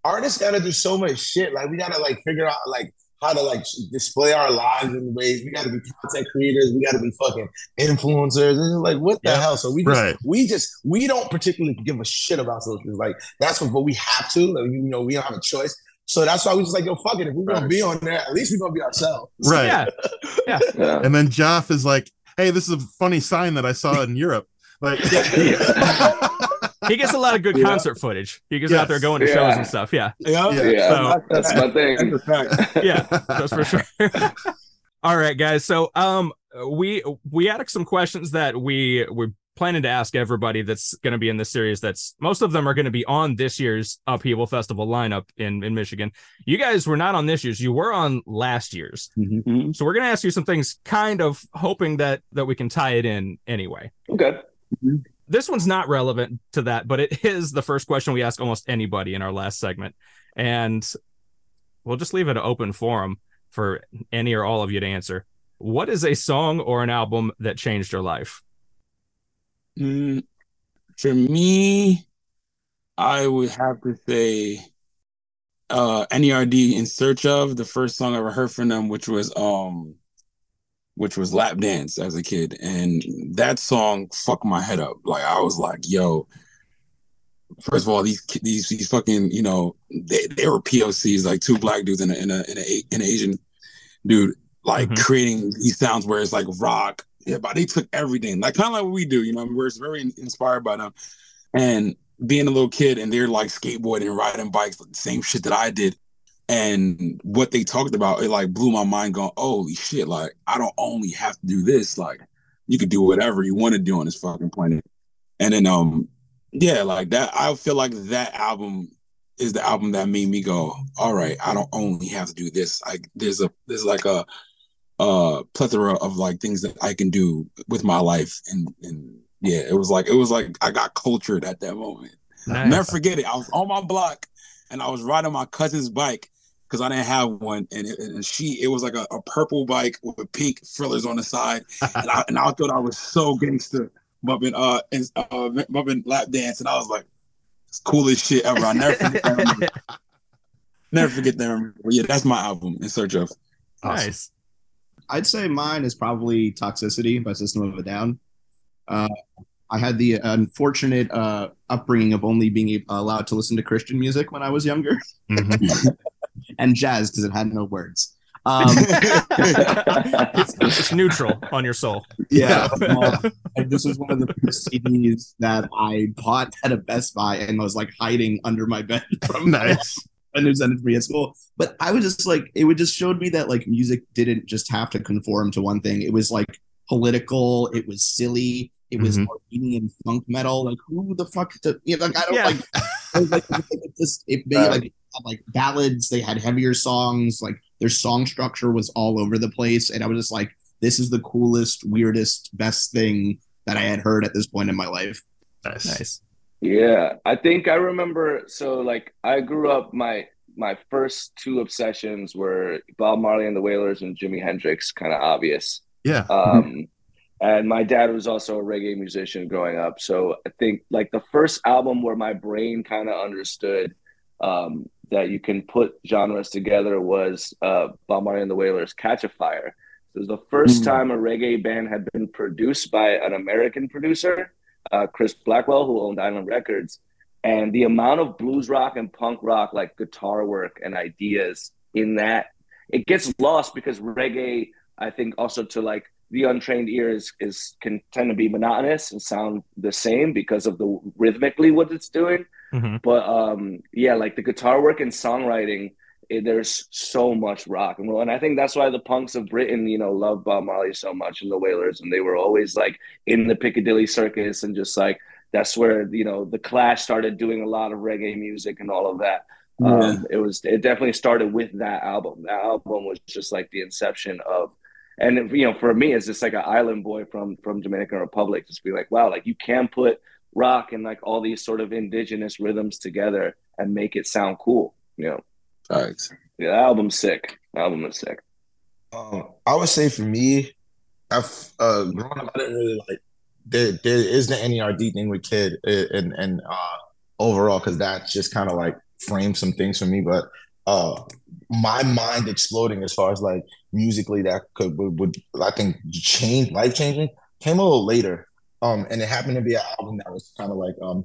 artists gotta do so much shit. Like we gotta like figure out like how to like display our lives in ways. We gotta be content creators. We gotta be fucking influencers. And like what the Yeah. hell? So we just Right. we just we don't particularly give a shit about social. Like that's what, but we have to. Like, you know, we don't have a choice. So that's why we just like, yo, fuck it. If we're gonna be on there, at least we're gonna be ourselves. Right. Yeah. Yeah. yeah. And then Joff is like, hey, this is a funny sign that I saw in Europe. Like, He gets a lot of good Yeah. concert footage. He gets out there going to shows and stuff. Yeah. Yeah, Yeah. So- That's my thing. That's a fact. yeah that's for sure all right guys so um we we added some questions that we we're planning to ask everybody that's going to be in this series that's most of them are going to be on this year's upheaval festival lineup in in michigan you guys were not on this year's you were on last year's Mhm. so we're going to ask you some things kind of hoping that that we can tie it in anyway Okay. This one's not relevant to that, but it is the first question we ask almost anybody in our last segment. And we'll just leave it an open forum. for any or all of you to answer. What is a song or an album that changed your life? Mm, for me, I would have to say uh NERD in search of the first song I ever heard from them, which was um which was lap dance as a kid. And that song fucked my head up. Like I was like, yo, first of all, these these these fucking, you know, they, they were POCs, like two black dudes and a in a in a, an Asian dude, like mm-hmm. creating these sounds where it's like rock. Yeah, but they took everything, like kind of like what we do, you know. We're very inspired by them, and being a little kid and they're like skateboarding and riding bikes, the same shit that I did. And what they talked about, it like blew my mind going, holy shit, like I don't only have to do this, like you could do whatever you want to do on this fucking planet. And then um yeah, like that I feel like that album is the album that made me go, all right, I don't only have to do this. Like there's a there's like a uh plethora of like things that I can do with my life and and yeah, it was like it was like I got cultured at that moment. Nice. Never forget it. I was on my block and I was riding my cousin's bike because I didn't have one, and, it, and she it was like a, a, purple bike with pink frillers on the side, and I and I thought I was so gangster, bumping uh and uh bumping lap dance, and I was like, it's coolest shit ever. I never forget that. never forget that. But yeah, that's my album in search of. Awesome. Nice. I'd say mine is probably Toxicity by System of a Down. Uh, I had the unfortunate uh, upbringing of only being allowed to listen to Christian music when I was younger, mm-hmm. and jazz because it had no words. Um, it's, it's, neutral on your soul. Yeah, uh, this was one of the CDs that I bought at a Best Buy and was like hiding under my bed from nice. And it was ended for me at school. But I was just like, it would just showed me that like music didn't just have to conform to one thing. It was like political. It was silly it was mm-hmm. Armenian funk metal. Like who the fuck? To, you know, like I don't yeah. like. I was like, it just it made uh, like like ballads. They had heavier songs. Like their song structure was all over the place, and I was just like, this is the coolest, weirdest, best thing that I had heard at this point in my life. Nice. Nice. Yeah, I think I remember. So like, I grew up. My my first two obsessions were Bob Marley and the Wailers and Jimi Hendrix. Kind of obvious. Yeah. Um, and my dad was also a reggae musician growing up so i think like the first album where my brain kind of understood um, that you can put genres together was uh, bob marley and the wailers catch a fire. It was the 1st mm. time a reggae band had been produced by an american producer uh, chris blackwell who owned island records. And the amount of blues rock and punk rock like guitar work and ideas in that it gets lost because reggae i think also to like the untrained ear is, is can tend to be monotonous and sound the same because of the rhythmically what it's doing. Mm-hmm. But um, yeah, like the guitar work and songwriting, it, there's so much rock and roll, and I think that's why the punks of Britain, you know, love Bob Marley so much and the Wailers, and they were always like in the Piccadilly Circus and just like that's where you know the Clash started doing a lot of reggae music and all of that. Yeah. Um, it was it definitely started with that album. That album was just like the inception of and you know for me it's just like an island boy from from dominican republic just be like wow like you can put rock and like all these sort of indigenous rhythms together and make it sound cool you know? Thanks. yeah the album's sick. The album is sick. Um, i would say for me i've uh growing up i didn't really like there, there is the nerd thing with kid uh, and and uh overall because that just kind of like framed some things for me but uh my mind exploding as far as like musically that could would, would I think change life changing came a little later. Um, and it happened to be an album that was kind of like um,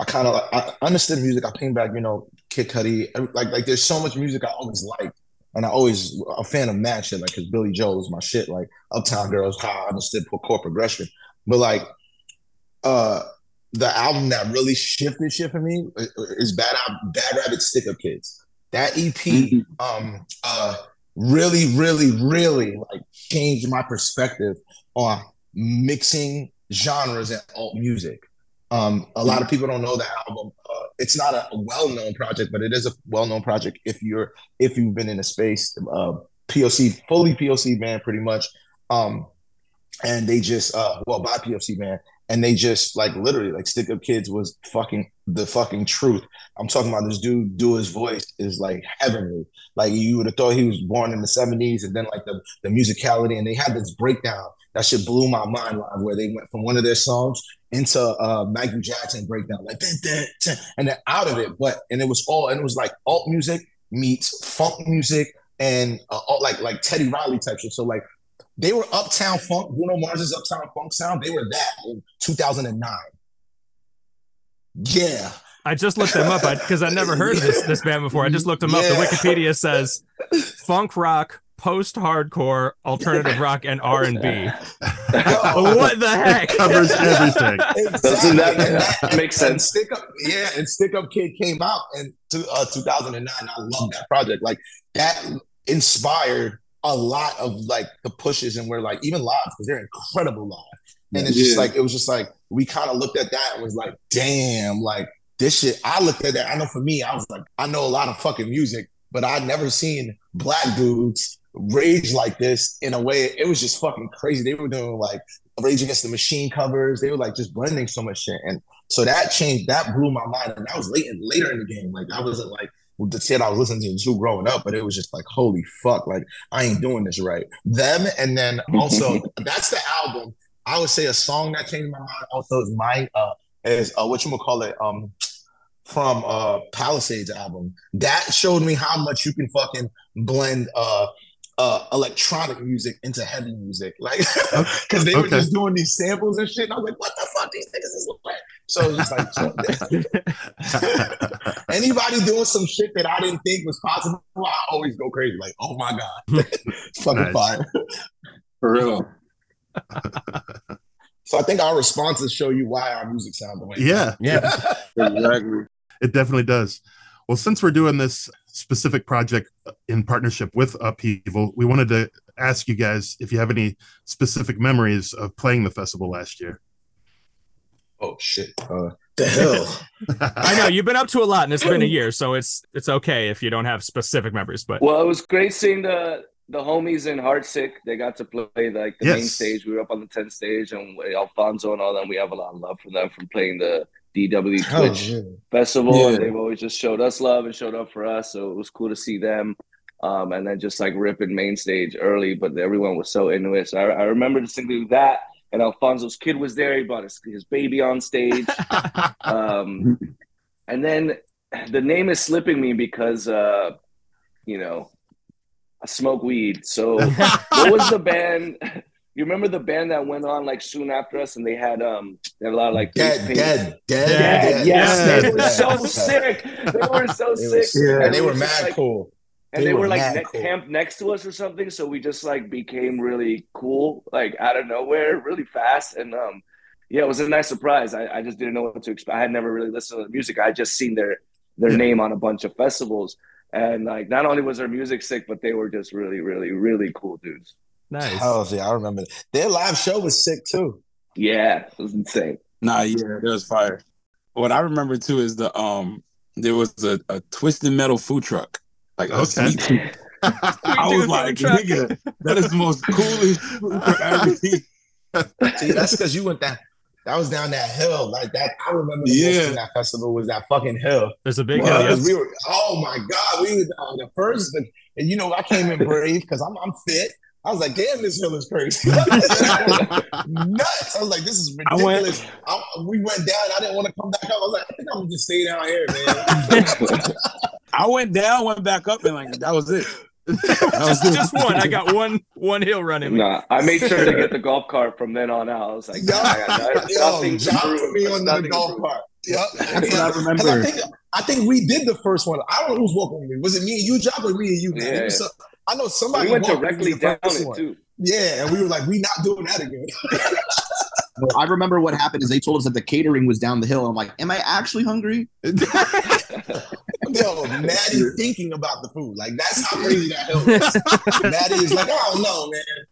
I kind of I understood music. I came back, you know, Kid Cudi, like like there's so much music I always liked, and I always a fan of mad shit, like because Billy Joel was my shit, like Uptown Girls, how I understood chord progression, but like uh the album that really shifted shit for me is Bad Bad Rabbit Stick Up Kids. That EP, mm-hmm. um, uh, really, really, really like changed my perspective on mixing genres and alt music. Um, a lot of people don't know the album. Uh, it's not a well-known project, but it is a well-known project if you're if you've been in the space. Uh, POC, fully POC band, pretty much. Um, and they just uh, well by POC band, and they just like literally like Stick Up Kids was fucking the fucking truth. I'm talking about this dude. Do his voice is like heavenly. Like you would have thought he was born in the '70s, and then like the the musicality, and they had this breakdown that shit blew my mind live, where they went from one of their songs into uh Michael Jackson breakdown, like dun, dun, dun, and then out of it, but and it was all and it was like alt music meets funk music and uh, like like Teddy Riley type shit. So like they were Uptown Funk, Bruno Mars's Uptown Funk sound. They were that in 2009. Yeah. I just looked them up because I, never heard this this band before. I just looked them up. The Wikipedia says funk rock, post hardcore, alternative rock, and R and B. What the heck? Covers everything. Doesn't that- And that makes and sense. Stick up, yeah, and Stick Up Kid came out in to, uh, 2009. I love that project. Like that inspired a lot of like the pushes, and we're like even live because they're incredible live. And it's just like it was just like we kind of looked at that and was like, damn, like this shit. I looked at that. I know for me, I was like, I know a lot of fucking music, but I'd never seen black dudes rage like this in a way. It was just fucking crazy. They were doing like Rage Against the Machine covers. They were like just blending so much shit, and so that changed. That blew my mind, and that was late later in the game. Like I wasn't like the shit I was listening to growing up, but it was just like holy fuck, like I ain't doing this right. Them, and then also that's the album. I would say a song that changed my mind. Also, is my uh is uh what you gonna call it um from uh Palisades album. That showed me how much you can fucking blend uh uh electronic music into heavy music. Like because they were just doing these samples and shit. And I was like, what the fuck? These niggas is like so it was just like so- anybody doing some shit that I didn't think was possible, I always go crazy. Like, oh my God. Fucking Nice. fire. For real. So I think our responses show you why our music sounds the way. it yeah, Yeah. Exactly. it definitely does. Well, since we're doing this specific project in partnership with Upheaval, we wanted to ask you guys if you have any specific memories of playing the festival last year. Oh shit. Uh, the hell. I know you've been up to a lot, and it's been a year, so it's it's okay if you don't have specific memories. But Well, it was great seeing the the homies in Heartsick. They got to play like the main stage. We were up on the 10th stage, and Alfonso and all them. We have a lot of love for them from playing the DW Hell Twitch yeah. festival, Yeah. and they've always just showed us love and showed up for us. So it was cool to see them. Um, and then just like ripping main stage early, but everyone was so into it. So I, I remember distinctly that. And Alfonso's kid was there. He brought his, his baby on stage. um, and then the name is slipping me because, uh, you know, I smoke weed. So what was the band? You remember the band that went on like soon after us, and they had um, they had a lot of like face Dead, dead, dead, Dead, Yeah, dead. yes, they were Dead, so sick. They were so They were sick, sick. And they were mad like- cool. and They they, were were like mad ne- cool. camped next to us or something. So we just like became really cool, like out of nowhere, really fast. And um, yeah, it was a nice surprise. I, I just didn't know what to expect. I had never really listened to the music. I had just seen their their Yeah. name on a bunch of festivals, and like not only was their music sick, but they were just really, really, really cool dudes. nice. Hell yeah, I remember that. Their live show was sick too. Yeah, it was insane. Nah, yeah, it was fire. What I remember too is the um there was a, a twisted metal food truck. Like a Okay. sweet tooth. I was like, nigga, that is the most coolest food truck I've ever seen. See, that's because you went that. That was down that hill like that. I remember the Yeah. most in that festival was that fucking hill. There's a big Well, hill. 'cause Yes. we were. Oh my god, we were uh, the first. And you know, I came in brave because I'm I'm fit. I was like, damn, this hill is crazy. Nuts. I was like, this is I went- ridiculous. I we went down. I didn't want to come back up. I was like, I think I'm gonna just stay down here, man. I went down, went back up, and like that was it. That was just, just one. I got one one hill running. Nah, I made sure to get the golf cart from then on out. I was like, Yo, I got yo, nothing to prove. me on the golf cart. Yep. That's what I 'Cause remember. I think I think we did the first one. I don't know who's walking with me. Was it me and you, Job, or me and you? Man? Yeah. It so- I know somebody We went walked with me directly down it one. too. Yeah, and we were like, we not doing that again. I remember what happened is they told us that the catering was down the hill. I'm like, am I actually hungry? Yo, Maddie thinking about the food. Like that's how crazy that hill was. Maddie is like, I don't know, man.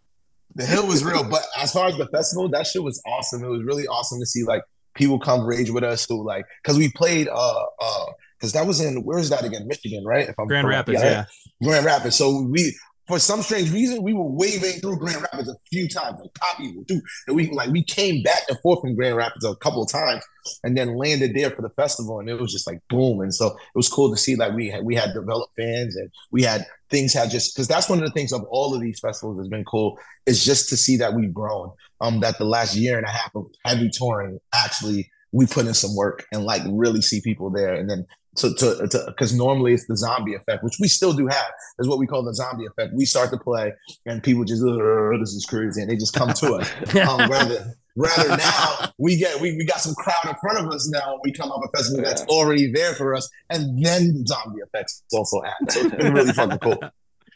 The hill was real, but as far as the festival, that shit was awesome. It was really awesome to see like people come rage with us who like because we played uh uh because that was in where is that again? Michigan, right? If I'm Grand correct. Rapids. Yeah. Grand Rapids. So we for some strange reason, we were waving through Grand Rapids a few times, like copies would do. And we like we came back and forth from Grand Rapids a couple of times, and then landed there for the festival, and it was just like boom. And so it was cool to see like we had we had developed fans, and we had things had just because that's one of the things of all of these festivals has been cool is just to see that we've grown. Um, that the last year and a half of heavy touring actually we put in some work and like really see people there, and then to to because normally it's the zombie effect, which we still do have. Is what we call the zombie effect. We start to play and people just this is crazy, and they just come to us. um, rather rather now we get we, we got some crowd in front of us now. We come up a festival that's already there for us, and then the zombie effects also add. So it's been really fucking cool.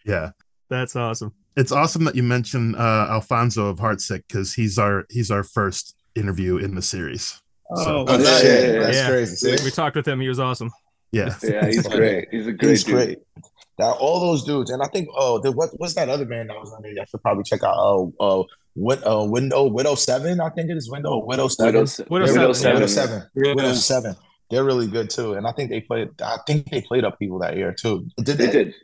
Yeah, that's awesome. It's awesome that you mentioned uh, Alfonso of Heartsick because he's our he's our first interview in the series. So. Oh, that's, yeah, that's yeah. crazy. We, we talked with him. He was awesome. Yeah, yeah, he's great. He's a great. He's dude. great. Now all those dudes, and I think oh, the, what what's that other band that was on there? I should probably check out. Oh, uh, what uh, window widow seven? I think it is window widow seven. Widow, widow, widow seven. Widow seven. Yeah. Widow seven. They're really good too, and I think they played. I think they played up people that year too. Did they? they did.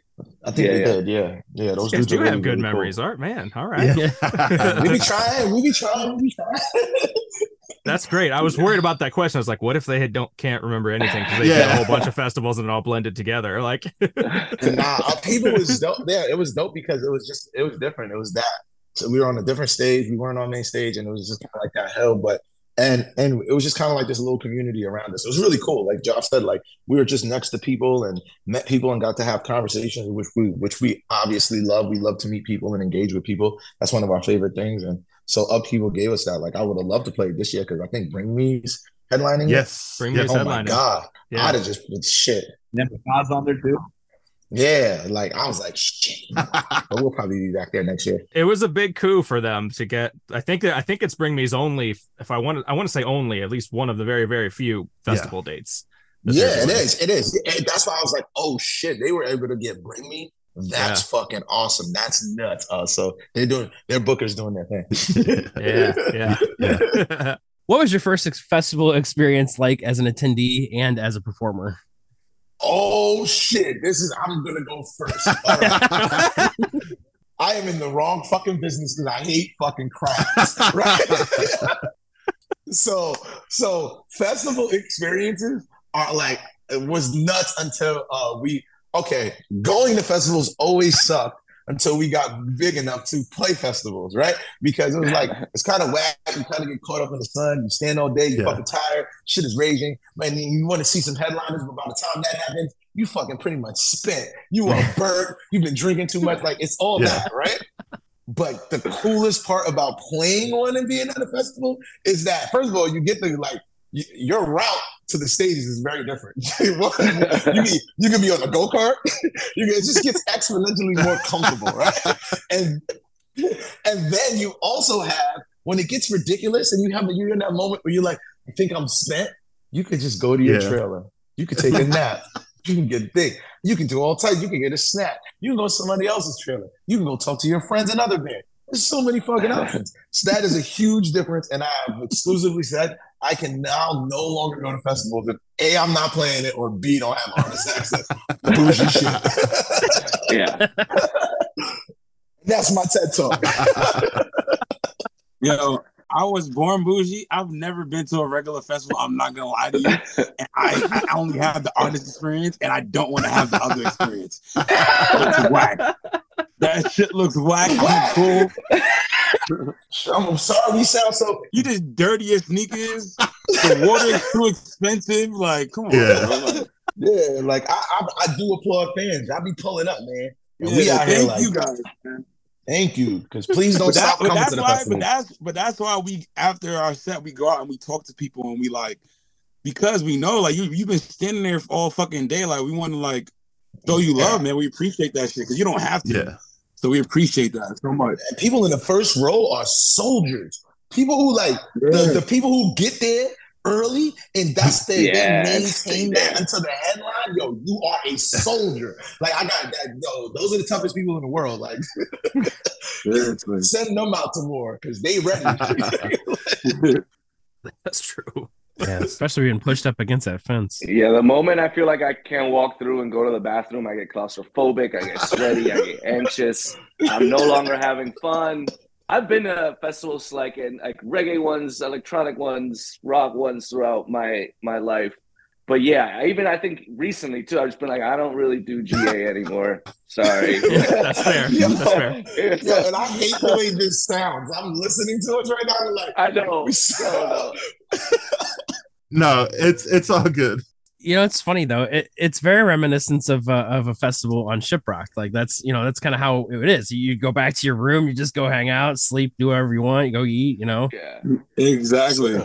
I think yeah, they yeah. did. Yeah, yeah. Those dudes do really, have good really memories, cool. art man. All right. Yeah. we be trying. We be trying. We be trying. That's great. I was worried about that question. I was like, what if they had, don't can't remember anything because they Yeah. did a whole bunch of festivals and it all blended together? Like, nah, uh, people was dope. Yeah, it was dope because it was just it was different. It was that. So we were on a different stage. We weren't on main stage, and it was just kind of like that hell. But and and it was just kind of like this little community around us. It was really cool. Like Josh said, like we were just next to people and met people and got to have conversations, which we which we obviously love. We love to meet people and engage with people. That's one of our favorite things. And so Upheaval gave us that. Like I would have loved to play this year because I think Bring Me's headlining. it. yes, Bring yes. Me's Oh my god, Yeah. I'd have just been shit. And then God's on there too. Yeah, like I was like shit. but we'll probably be back there next year. it was a big coup for them to get. I think that I think it's Bring Me's only. If I want to, I want to say only at least one of the very very few festival dates. Yeah, it is. It is. And that's why I was like, oh shit, they were able to get Bring Me. That's fucking awesome. That's nuts. Uh, so they're doing their bookers doing their thing. Yeah, yeah. What was your first ex- festival experience like as an attendee and as a performer? Oh shit. This is I'm gonna go first. All right. I am in the wrong fucking business because I hate fucking crowds. Right. so so festival experiences are like it was nuts until uh we okay, going to festivals always sucked until we got big enough to play festivals, right? Because it was like it's kind of whack. You kind of get caught up in the sun. You stand all day. You Yeah. fucking tired. Shit is raging. Man, you want to see some headliners, but by the time that happens, you fucking pretty much spent. You are burnt. You've been drinking too much. Like it's all Yeah. that, right? But the coolest part about playing one and being at a festival is that first of all, you get the like y- your route to the stages is very different. You, can, you can be on a go kart. You can, it just gets exponentially more comfortable, right? And and then you also have when it gets ridiculous, and you have you're in that moment where you're like, I think I'm spent. You could just go to your Yeah. trailer. You could take a nap. You can get big. You can do all types. You can get a snack. You can go to somebody else's trailer. You can go talk to your friends in other band. There's so many fucking options. So that is a huge difference. And I have exclusively said I can now no longer go to festivals if A, I'm not playing it, or B, don't have artist access. Bougie shit. yeah. That's my TED talk. Yo, I was born bougie. I've never been to a regular festival. I'm not gonna lie to you. And I, I only have the artist experience, and I don't want to have the other experience. It's whack. That shit looks whack. I'm cool. I'm sorry we sound so. You just dirty your sneakers. The water is too expensive. Like, come on, Yeah. Like, Yeah, like I, I, I do applaud fans. I be pulling up, man. And we yeah, out here thank like, you guys. Man. thank you, because please don't But, that, stop but coming that's to the why. festival. But that's but that's why we after our set we go out and we talk to people and we like because we know like you you've been standing there all fucking day. Like we want to like show you love, man. We appreciate that shit because you don't have to. Yeah. So we appreciate that so much. And people in the first row are soldiers. People who like the, the people who get there early and that's their Yeah, they maintain that until the headline. Yo, you are a soldier. like I got that. Yo, those are the toughest people in the world. Like send them out to war because they ready. That's true. Yeah, especially being pushed up against that fence. Yeah, the moment I feel like I can't walk through and go to the bathroom, I get claustrophobic, I get sweaty, I get anxious. I'm no longer having fun. I've been to festivals like in like reggae ones, electronic ones, rock ones throughout my my life. But yeah, even I think recently too, I've just been like, I don't really do GA anymore. Sorry. That's fair. Yo, That's fair. yo, and I hate the way this sounds. I'm listening to it right now. I'm like, I know. we No, no. No, it's it's all good. You know, it's funny though. It, it's very reminiscent of uh, of a festival on Shiprock. Like that's you know that's kind of how it is. You go back to your room, you just go hang out, sleep, do whatever you want, you go eat. You know. Yeah. Exactly.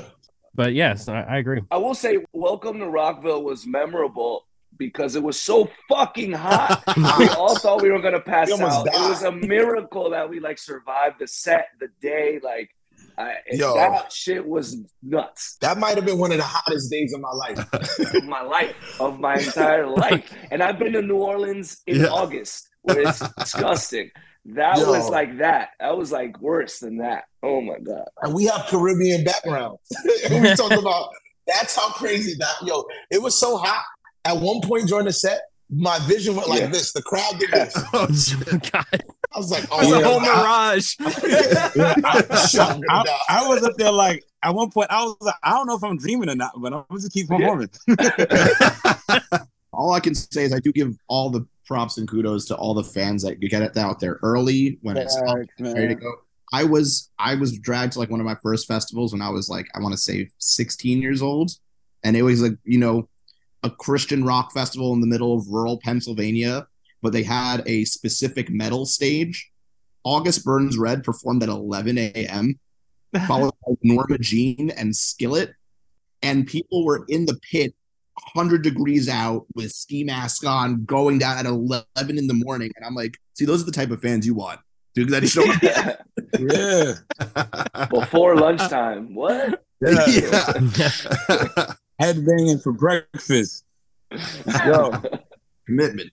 But yes, I, I agree. I will say, Welcome to Rockville was memorable because it was so fucking hot. we all thought we were gonna pass We almost out. It was a miracle that we like survived the set, the day. Like, I, Yo. that shit was nuts. that might have been one of the hottest days of my life. Of my life, of my entire life, and I've been to New Orleans in Yeah. August, where it's disgusting. That Yo. was like that. That was like worse than that. Oh my god. and we have Caribbean background. we talk about that's how crazy that yo. It was so hot. At one point during the set, my vision went like Yeah. this. The crowd did this. Oh. God. I was like, oh, It's my a whole God. mirage. I, I'm I. I was up there like at one point I was like I don't know if I'm dreaming or not, but I'm just keep performing. all I can say is I do give all the props and kudos to all the fans that get it out there early when it's up ready to go. I was I was dragged to like one of my first festivals when I was like I want to say 16 years old, and it was like you know a Christian rock festival in the middle of rural Pennsylvania, but they had a specific metal stage. August Burns Red performed at 11 a.m. followed by Norma Jean and Skillet, and people were in the pit 100 degrees out with ski mask on going down at 11 in the morning and i'm like see those are the type of fans you want dude that show yeah. Before lunchtime. What? yeah. yeah. Headbanging for breakfast. Yo, commitment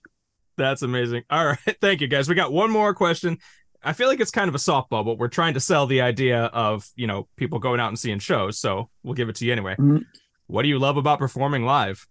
That's amazing. All right. Thank you, guys. We got one more question. I feel like it's kind of a softball, but we're trying to sell the idea of, you know, people going out and seeing shows. So we'll give it to you anyway. Mhm. What do you love about performing live?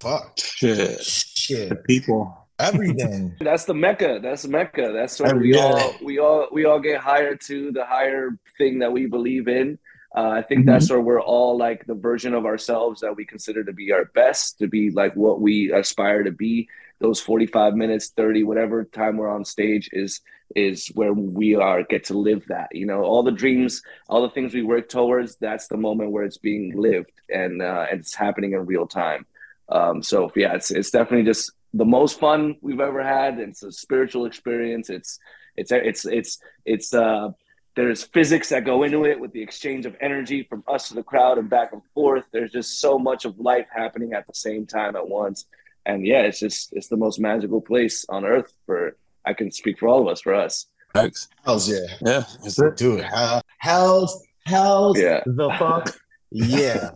fuck. Shit. Shit. People. Everything. That's the mecca. That's the mecca. That's where Oh, we yeah. all we all we all get hired to the higher thing that we believe in. Uh, I think Mhm. that's where we're all like the version of ourselves that we consider to be our best, to be like what we aspire to be. Those forty five minutes, thirty, whatever time we're on stage is is where we are get to live that. You know, all the dreams, all the things we work towards. That's the moment where it's being lived and uh, and it's happening in real time. Um, so yeah, it's it's definitely just the most fun we've ever had. It's a spiritual experience. It's it's it's it's it's uh there's physics that go into it with the exchange of energy from us to the crowd and back and forth. There's just so much of life happening at the same time at once. And yeah, it's just it's the most magical place on earth for I can speak for all of us, for us. Thanks. Hells yeah. Yeah. That's it. Dude, hell, hells, hells Yeah. the fuck. Yeah.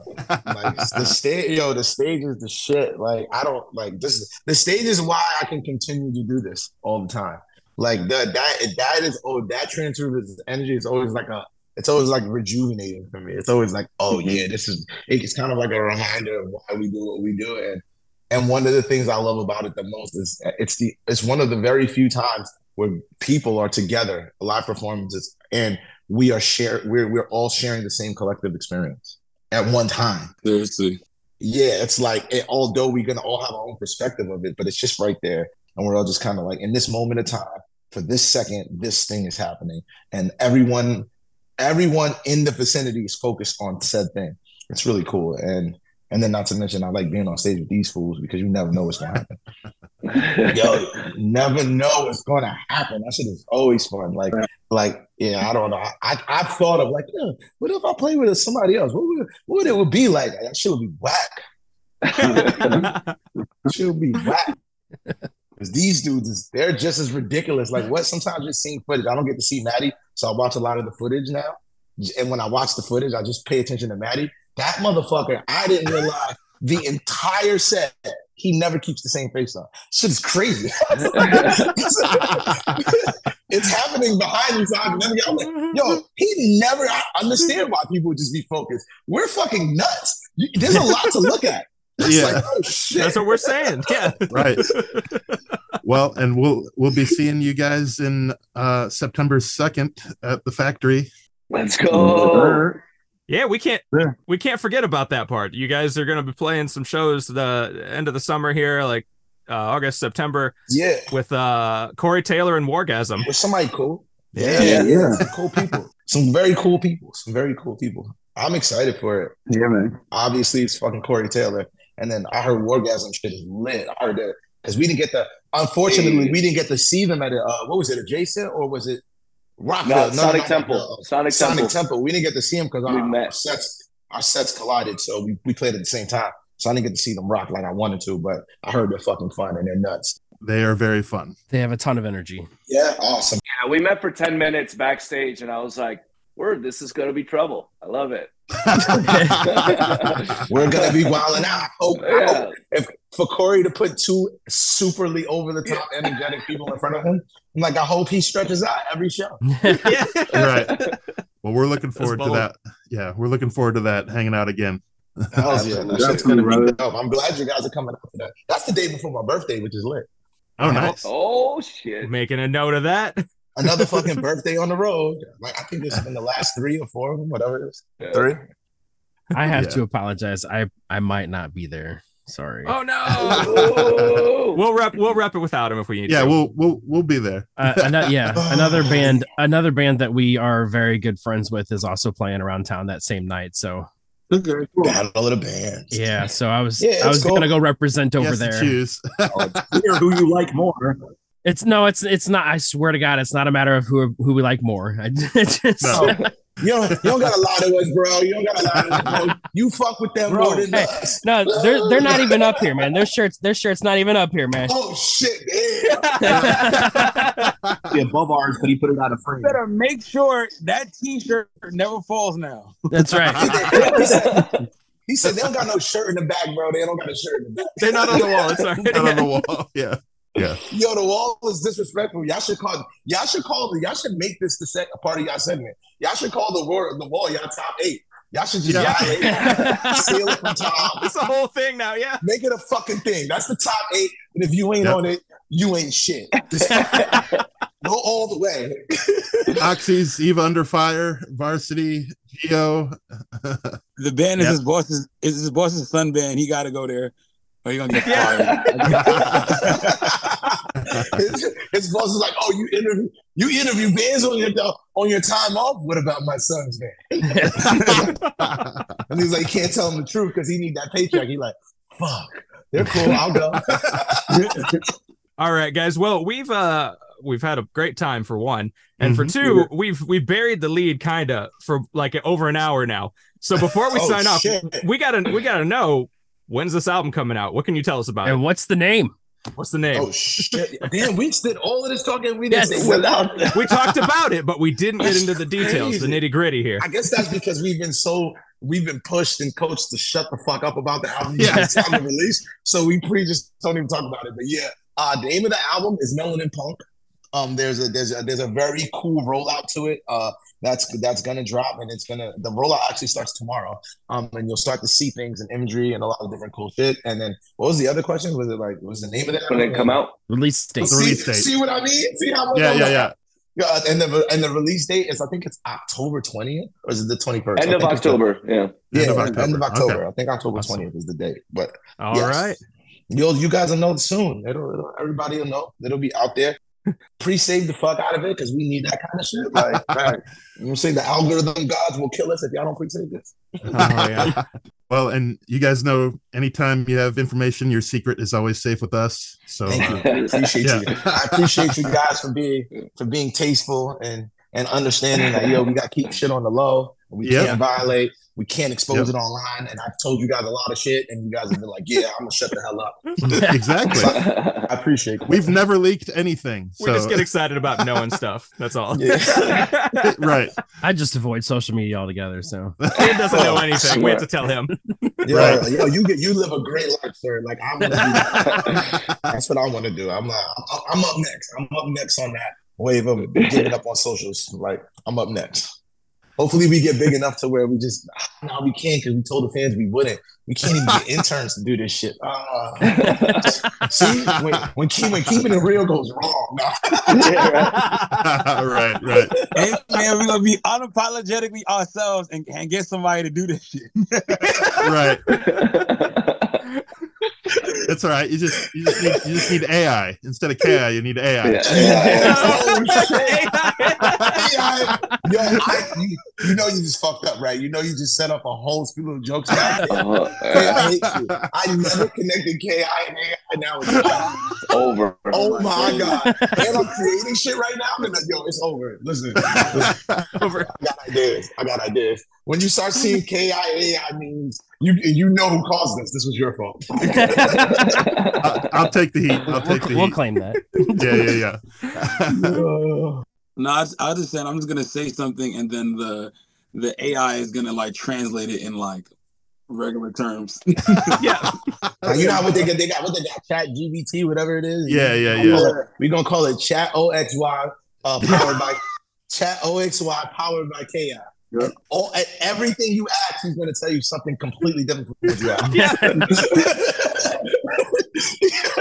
like the stage yo, the stage is the shit. Like I don't like this the stage is why I can continue to do this all the time. Like that that that is oh that transfer of energy is always like a it's always like rejuvenating for me. It's always like, oh yeah, this is it's kind of like a reminder of why we do what we do. And and one of the things I love about it the most is uh, it's the it's one of the very few times where people are together, live performances, and we are share we're we're all sharing the same collective experience at one time. Seriously. Yeah, it's like it, although we're gonna all have our own perspective of it, but it's just right there, and we're all just kind of like in this moment of time, for this second, this thing is happening, and everyone, everyone in the vicinity is focused on said thing. It's really cool, and and then not to mention, I like being on stage with these fools because you never know what's gonna happen. Yo, never know what's gonna happen. That shit is always fun. Like, like, yeah, I don't know. I I've thought of like, yeah, what if I play with somebody else? What would what would it would be like? That shit would be whack. Would be whack. Because these dudes, is, they're just as ridiculous. Like, what? Sometimes just seeing footage. I don't get to see Maddie, so I watch a lot of the footage now. And when I watch the footage, I just pay attention to Maddie. That motherfucker, I didn't realize the entire set, he never keeps the same face on. Shit is crazy. it's happening behind you. So I'm like, yo, he never. I understand why people would just be focused. We're fucking nuts. There's a lot to look at. It's Yeah. like, oh shit. That's what we're saying. Yeah. Right. Well, and we'll we'll be seeing you guys in uh September 2nd at the factory. Let's go. Yeah, we can't Yeah. we can't forget about that part. You guys are going to be playing some shows the end of the summer here, like uh, August, September, yeah. with uh, Corey Taylor and Wargasm. With somebody cool. Yeah. yeah, Yeah. Some cool people. Some very cool people. Some very cool people. I'm excited for it. Yeah, man. Obviously, it's fucking Corey Taylor. And then I heard Wargasm shit is lit. I heard that because we didn't get the. Unfortunately, we didn't get to see them at a. Uh, what was it? Adjacent or was it Rockville? No, Sonic Temple. Uh, Sonic Sonic Temple. Temple. We didn't get to see them because our, our sets our sets collided, so we, we played at the same time. So I didn't get to see them rock like I wanted to, but I heard they're fucking fun and they're nuts. They are very fun. They have a ton of energy. Yeah, awesome. Yeah, we met for 10 minutes backstage, and I was like, word, this is going to be trouble. I love it. We're gonna be wilding out. I hope, I Yeah. hope if for Corey to put two superly over the top energetic people in front of him, I'm like, I hope he stretches out every show. yeah. right. Well, we're looking forward to that. Yeah, we're looking forward to that hanging out again. Hell's yeah, that shit's gonna be dope. I'm glad you guys are coming out for that. That's the day before my birthday, which is lit. Oh, nice. Oh, shit. Making a note of that. Another fucking birthday on the road. Like I think this has been the last three or four of them, whatever it is. Three. I have Yeah. to apologize. I I might not be there. Sorry. Oh no. Oh. we'll rep we'll rep it without him if we need Yeah, to. we'll we'll we'll be there. Uh, ano- yeah, another band, another band that we are very good friends with is also playing around town that same night. So Okay, cool. Battle of the bands. yeah, so I was Yeah, I was cool. gonna go represent over has there. choose. Clear who you like more. It's no, it's it's not. I swear to God, it's not a matter of who who we like more. I it's just, No. You don't, you don't got a lot of us, bro. You don't got a lot of us, bro. You fuck with them Bro, more than hey, us. no, they're they're not even up here, man. Their shirts, their shirts not even up here, man. Oh shit, yeah. Above ours, but he put it out of frame. Better make sure that T-shirt never falls now. That's right. he, said, he said they don't got no shirt in the back, bro. They don't got a shirt in the back. They're not on the wall. It's all Out on the wall. Yeah. Yeah. Yo, the wall is disrespectful. Y'all should call. Y'all should call. the Y'all should make this the sec, a part of y'all segment. Y'all should call the wall. The wall. Y'all top eight. Y'all should just Yeah. violate, seal it from top. It's a whole thing now. Yeah. Make it a fucking thing. That's the top eight. And if you ain't Yep. on it, you ain't shit. Go all the way. Oxys, Eva Under Fire, Varsity, Geo. The band is Yep. his boss's is his boss's son band. He got to go there, or he gonna get Yeah. fired. his, his boss is like, "Oh, you interview you interview bands on your on your time off. What about my son's band?" And he's like, he can't tell him the truth because he need that paycheck. He like, "Fuck, they're cool. I'll go." All right, guys. Well, we've uh we've had a great time for one, and for Mhm. two, we've we've buried the lead kinda for like over an hour now. So before we Oh, sign off, we gotta we gotta know when's this album coming out. What can you tell us about it? And what's the name? What's the name? oh shit! Damn, we just did all of this talking. We didn't Yes. say without. we talked about it, but we didn't get into the details, the nitty gritty here. I guess that's because we've been so we've been pushed and coached to shut the fuck up about the album Yeah. yeah. time of release. So we pretty just don't even talk about it. But yeah, uh, the name of the album is Melanin Punk. Um, there's a there's a there's a very cool rollout to it. Uh, that's that's gonna drop and it's gonna the rollout actually starts tomorrow. Um, and you'll start to see things and imagery and a lot of different cool shit. And then what was the other question? Was it like what was the name of it? when it come out. Release date. The See, release date. see what I mean? See how much Yeah, yeah, yeah. Yeah, and the and the release date is I think it's October twentieth or is it the twenty first? End of October. Yeah. Yeah, End of end October. of October. Okay. I think October Awesome. twentieth is the date. But All yes. right. you'll you guys will know soon. It'll, it'll everybody will know. It'll be out there. Pre-save the fuck out of it because we need that kind of shit. Like, right. you know, what I'm saying the algorithm gods will kill us if y'all don't pre-save this. Oh, yeah. well, and you guys know anytime you have information, your secret is always safe with us. So Thank you. I appreciate Yeah. you. I appreciate you guys for being for being tasteful and and understanding that yo, we got to keep shit on the low. And we Yep. can't violate. We can't expose Yep. it online. And I've told you guys a lot of shit, and you guys have been like, "Yeah, I'm gonna shut the hell up." exactly. I appreciate it. We've never leaked anything. We So just get excited about knowing stuff. That's all. Yeah. right. I just avoid social media altogether. So He doesn't know anything. We have to tell him. Yeah, Right. yo, you get you live a great life, sir. Like I'm gonna do that. That's what I want to do. I'm not. I'm- I'm up next. I'm up next on that wave of giving up on socials. Like I'm up next. Hopefully we get big enough to where we just no we can't because we told the fans we wouldn't. We can't even get interns to do this shit. Ah. See when when, keep, when keeping it real goes wrong. right, right. Hey, man, we're gonna be unapologetically ourselves and, and get somebody to do this shit. right. That's all right. You just you just need you just need AI instead of KI. You need AI. Yeah. Oh. AI. Yo, I, you, you know you just fucked up, right? You know you just set up a whole slew of jokes. Now. Uh-huh. I hate you. I never connected KI and AI. Now it's done. Over. Oh my god! And I'm creating shit right now. And like, yo, it's over. Listen, listen. Over. I got ideas. I got ideas. When you start seeing KIA, I means you you know who caused this. This was your fault. I'll, I'll take the heat. I'll We'll, take the heat. we'll claim that. Yeah, yeah, yeah. No, I, I just said I'm just gonna say something, and then the the AI is gonna like translate it in like regular terms. yeah. Now, you know what they got? They got what they got? Chat GPT, whatever it is. Yeah, yeah, We yeah. call it- We gonna call it Chat OXY, uh, powered by Chat OXY, powered by KI. Yep. All, everything you ask, he's gonna tell you something completely different from what you ask.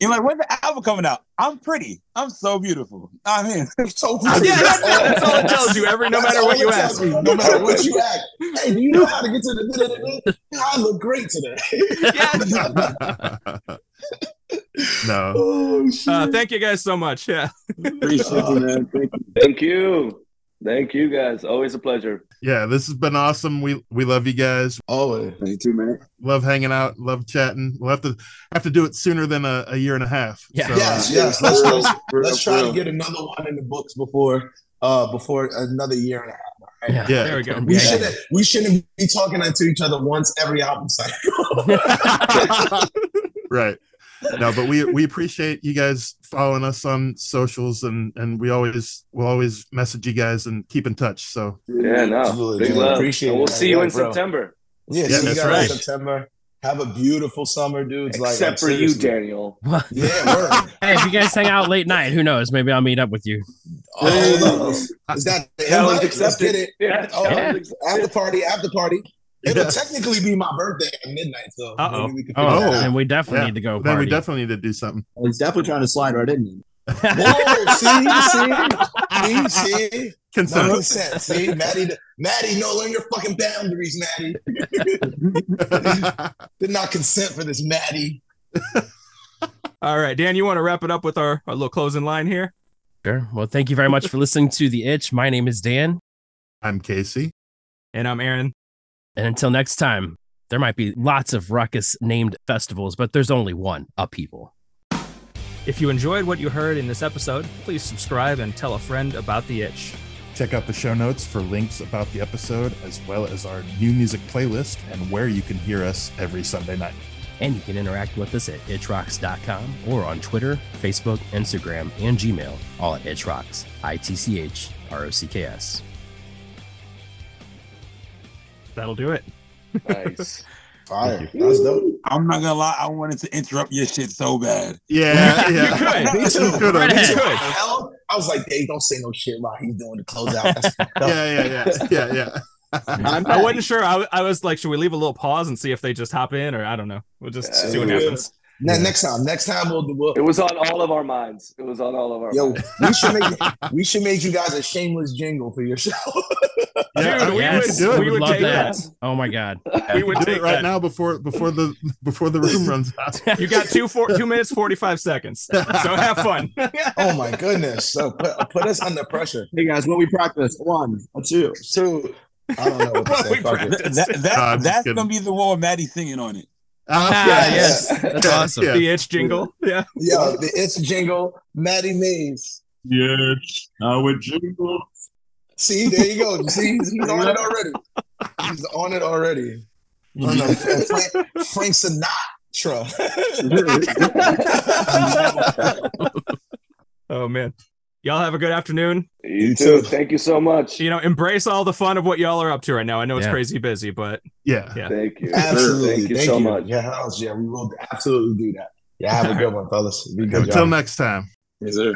You're like, when's the album coming out? I'm pretty. I'm so beautiful. I'm in. so Yeah, that's, that's all it tells you. Every no That's matter what you ask. me, no matter what you ask. Hey, do you know how to get to the? I look great today. Yeah. no. oh! Uh, thank you guys so much. Yeah. Appreciate you, man. Thank you. Thank you. Thank you guys. Always a pleasure. Yeah, this has been awesome. We we love you guys. Always. Thank you too, man. Love hanging out. Love chatting. We'll have to have to do it sooner than a, a year and a half. Yeah. So, Yes, uh, yes. Let's let's, real, let's for try to get another one in the books before uh before another year and a half. Yeah. yeah. There we go. We Yeah. shouldn't we shouldn't be talking to each other once every album cycle. right. No, but we we appreciate you guys following us on socials and and we always we'll always message you guys and keep in touch. So Yeah, no. Absolutely, Big man. love. Appreciate and we'll it, see you man, in bro. September. yeah, Yeah, see you that's guys right. in September. Have a beautiful summer, dudes. Like, Except like, for you, seriously. Daniel. Yeah. Hey, if you guys hang out late night, who knows? Maybe I'll meet up with you. Oh, no. Is that the Challenge invite? Let's get accepted. it. Yeah. Oh, challenge accepted. after party, after party. It'll Yes. technically be my birthday at midnight, so Uh-oh. we can Oh, figure that out. and we definitely Yeah. need to go then we definitely need to do something. He's definitely trying to slide right in. Whoa, see, see, see, see. No Consent. consent. See, Maddie, Maddie, no, learn your fucking boundaries, Maddie. Did not consent for this, Maddie. All right, Dan, you want to wrap it up with our, our little closing line here? Sure. Well, thank you very much for listening to The Itch. My name is Dan. I'm Casey. And I'm Aaron. And until next time, there might be lots of ruckus named festivals, but there's only one, a people. If you enjoyed what you heard in this episode, please subscribe and tell a friend about the itch. Check out the show notes for links about the episode, as well as our new music playlist and where you can hear us every Sunday night. And you can interact with us at itchrocks.com or on Twitter, Facebook, Instagram, and Gmail, all at itchrocks. I T C H R O C K S. That'll do it. Nice. Fire. That's dope. I'm not gonna lie, I wanted to interrupt your shit so bad. Yeah, You could. Me too. Good Right you. Good. Hell, I was like, Dave, don't say no shit while he's doing the closeout. That's fucked up. Yeah, yeah, yeah, yeah, yeah. I'm I wasn't sure. I, I was like, should we leave a little pause and see if they just hop in, or I don't know. We'll just Yeah, see what yeah. happens. Ne- Next time, next time we'll do. We'll, It was on all of our minds. It was on all of our yo, minds. we should make we should make you guys a shameless jingle for your show. Yeah, Dude, we we would- do it. we We would would love take that. that. Oh my God. We would do take it right that. now before before the before the room runs out. You got two four, two minutes forty five seconds. So have fun. oh my goodness! So put put us under pressure. Hey guys, what we practice? One, a two. Two. I don't know what to say. we practice. That, that- No, that's kidding. gonna be the one with Maddie singing on it. Ah, yes. yes. That's awesome. yeah. The itch jingle. Yeah. Yo, the it's jingle, Maddie Mays. Yes, I would jingle. See, there you go. See, he's, he's on it already. He's on it already. Oh, no, Frank, Frank Sinatra. Oh man. Y'all have a good afternoon. You, You too. too. Thank you so much. You know, embrace all the fun of what y'all are up to right now. I know it's Yeah. crazy busy, but Yeah. Yeah. Thank you. absolutely. Thank you Thank so you. much. Yeah, hells yeah, we will absolutely do that. Yeah, have a good one, fellas. Be good, Until y'all. next time. Yes, sir.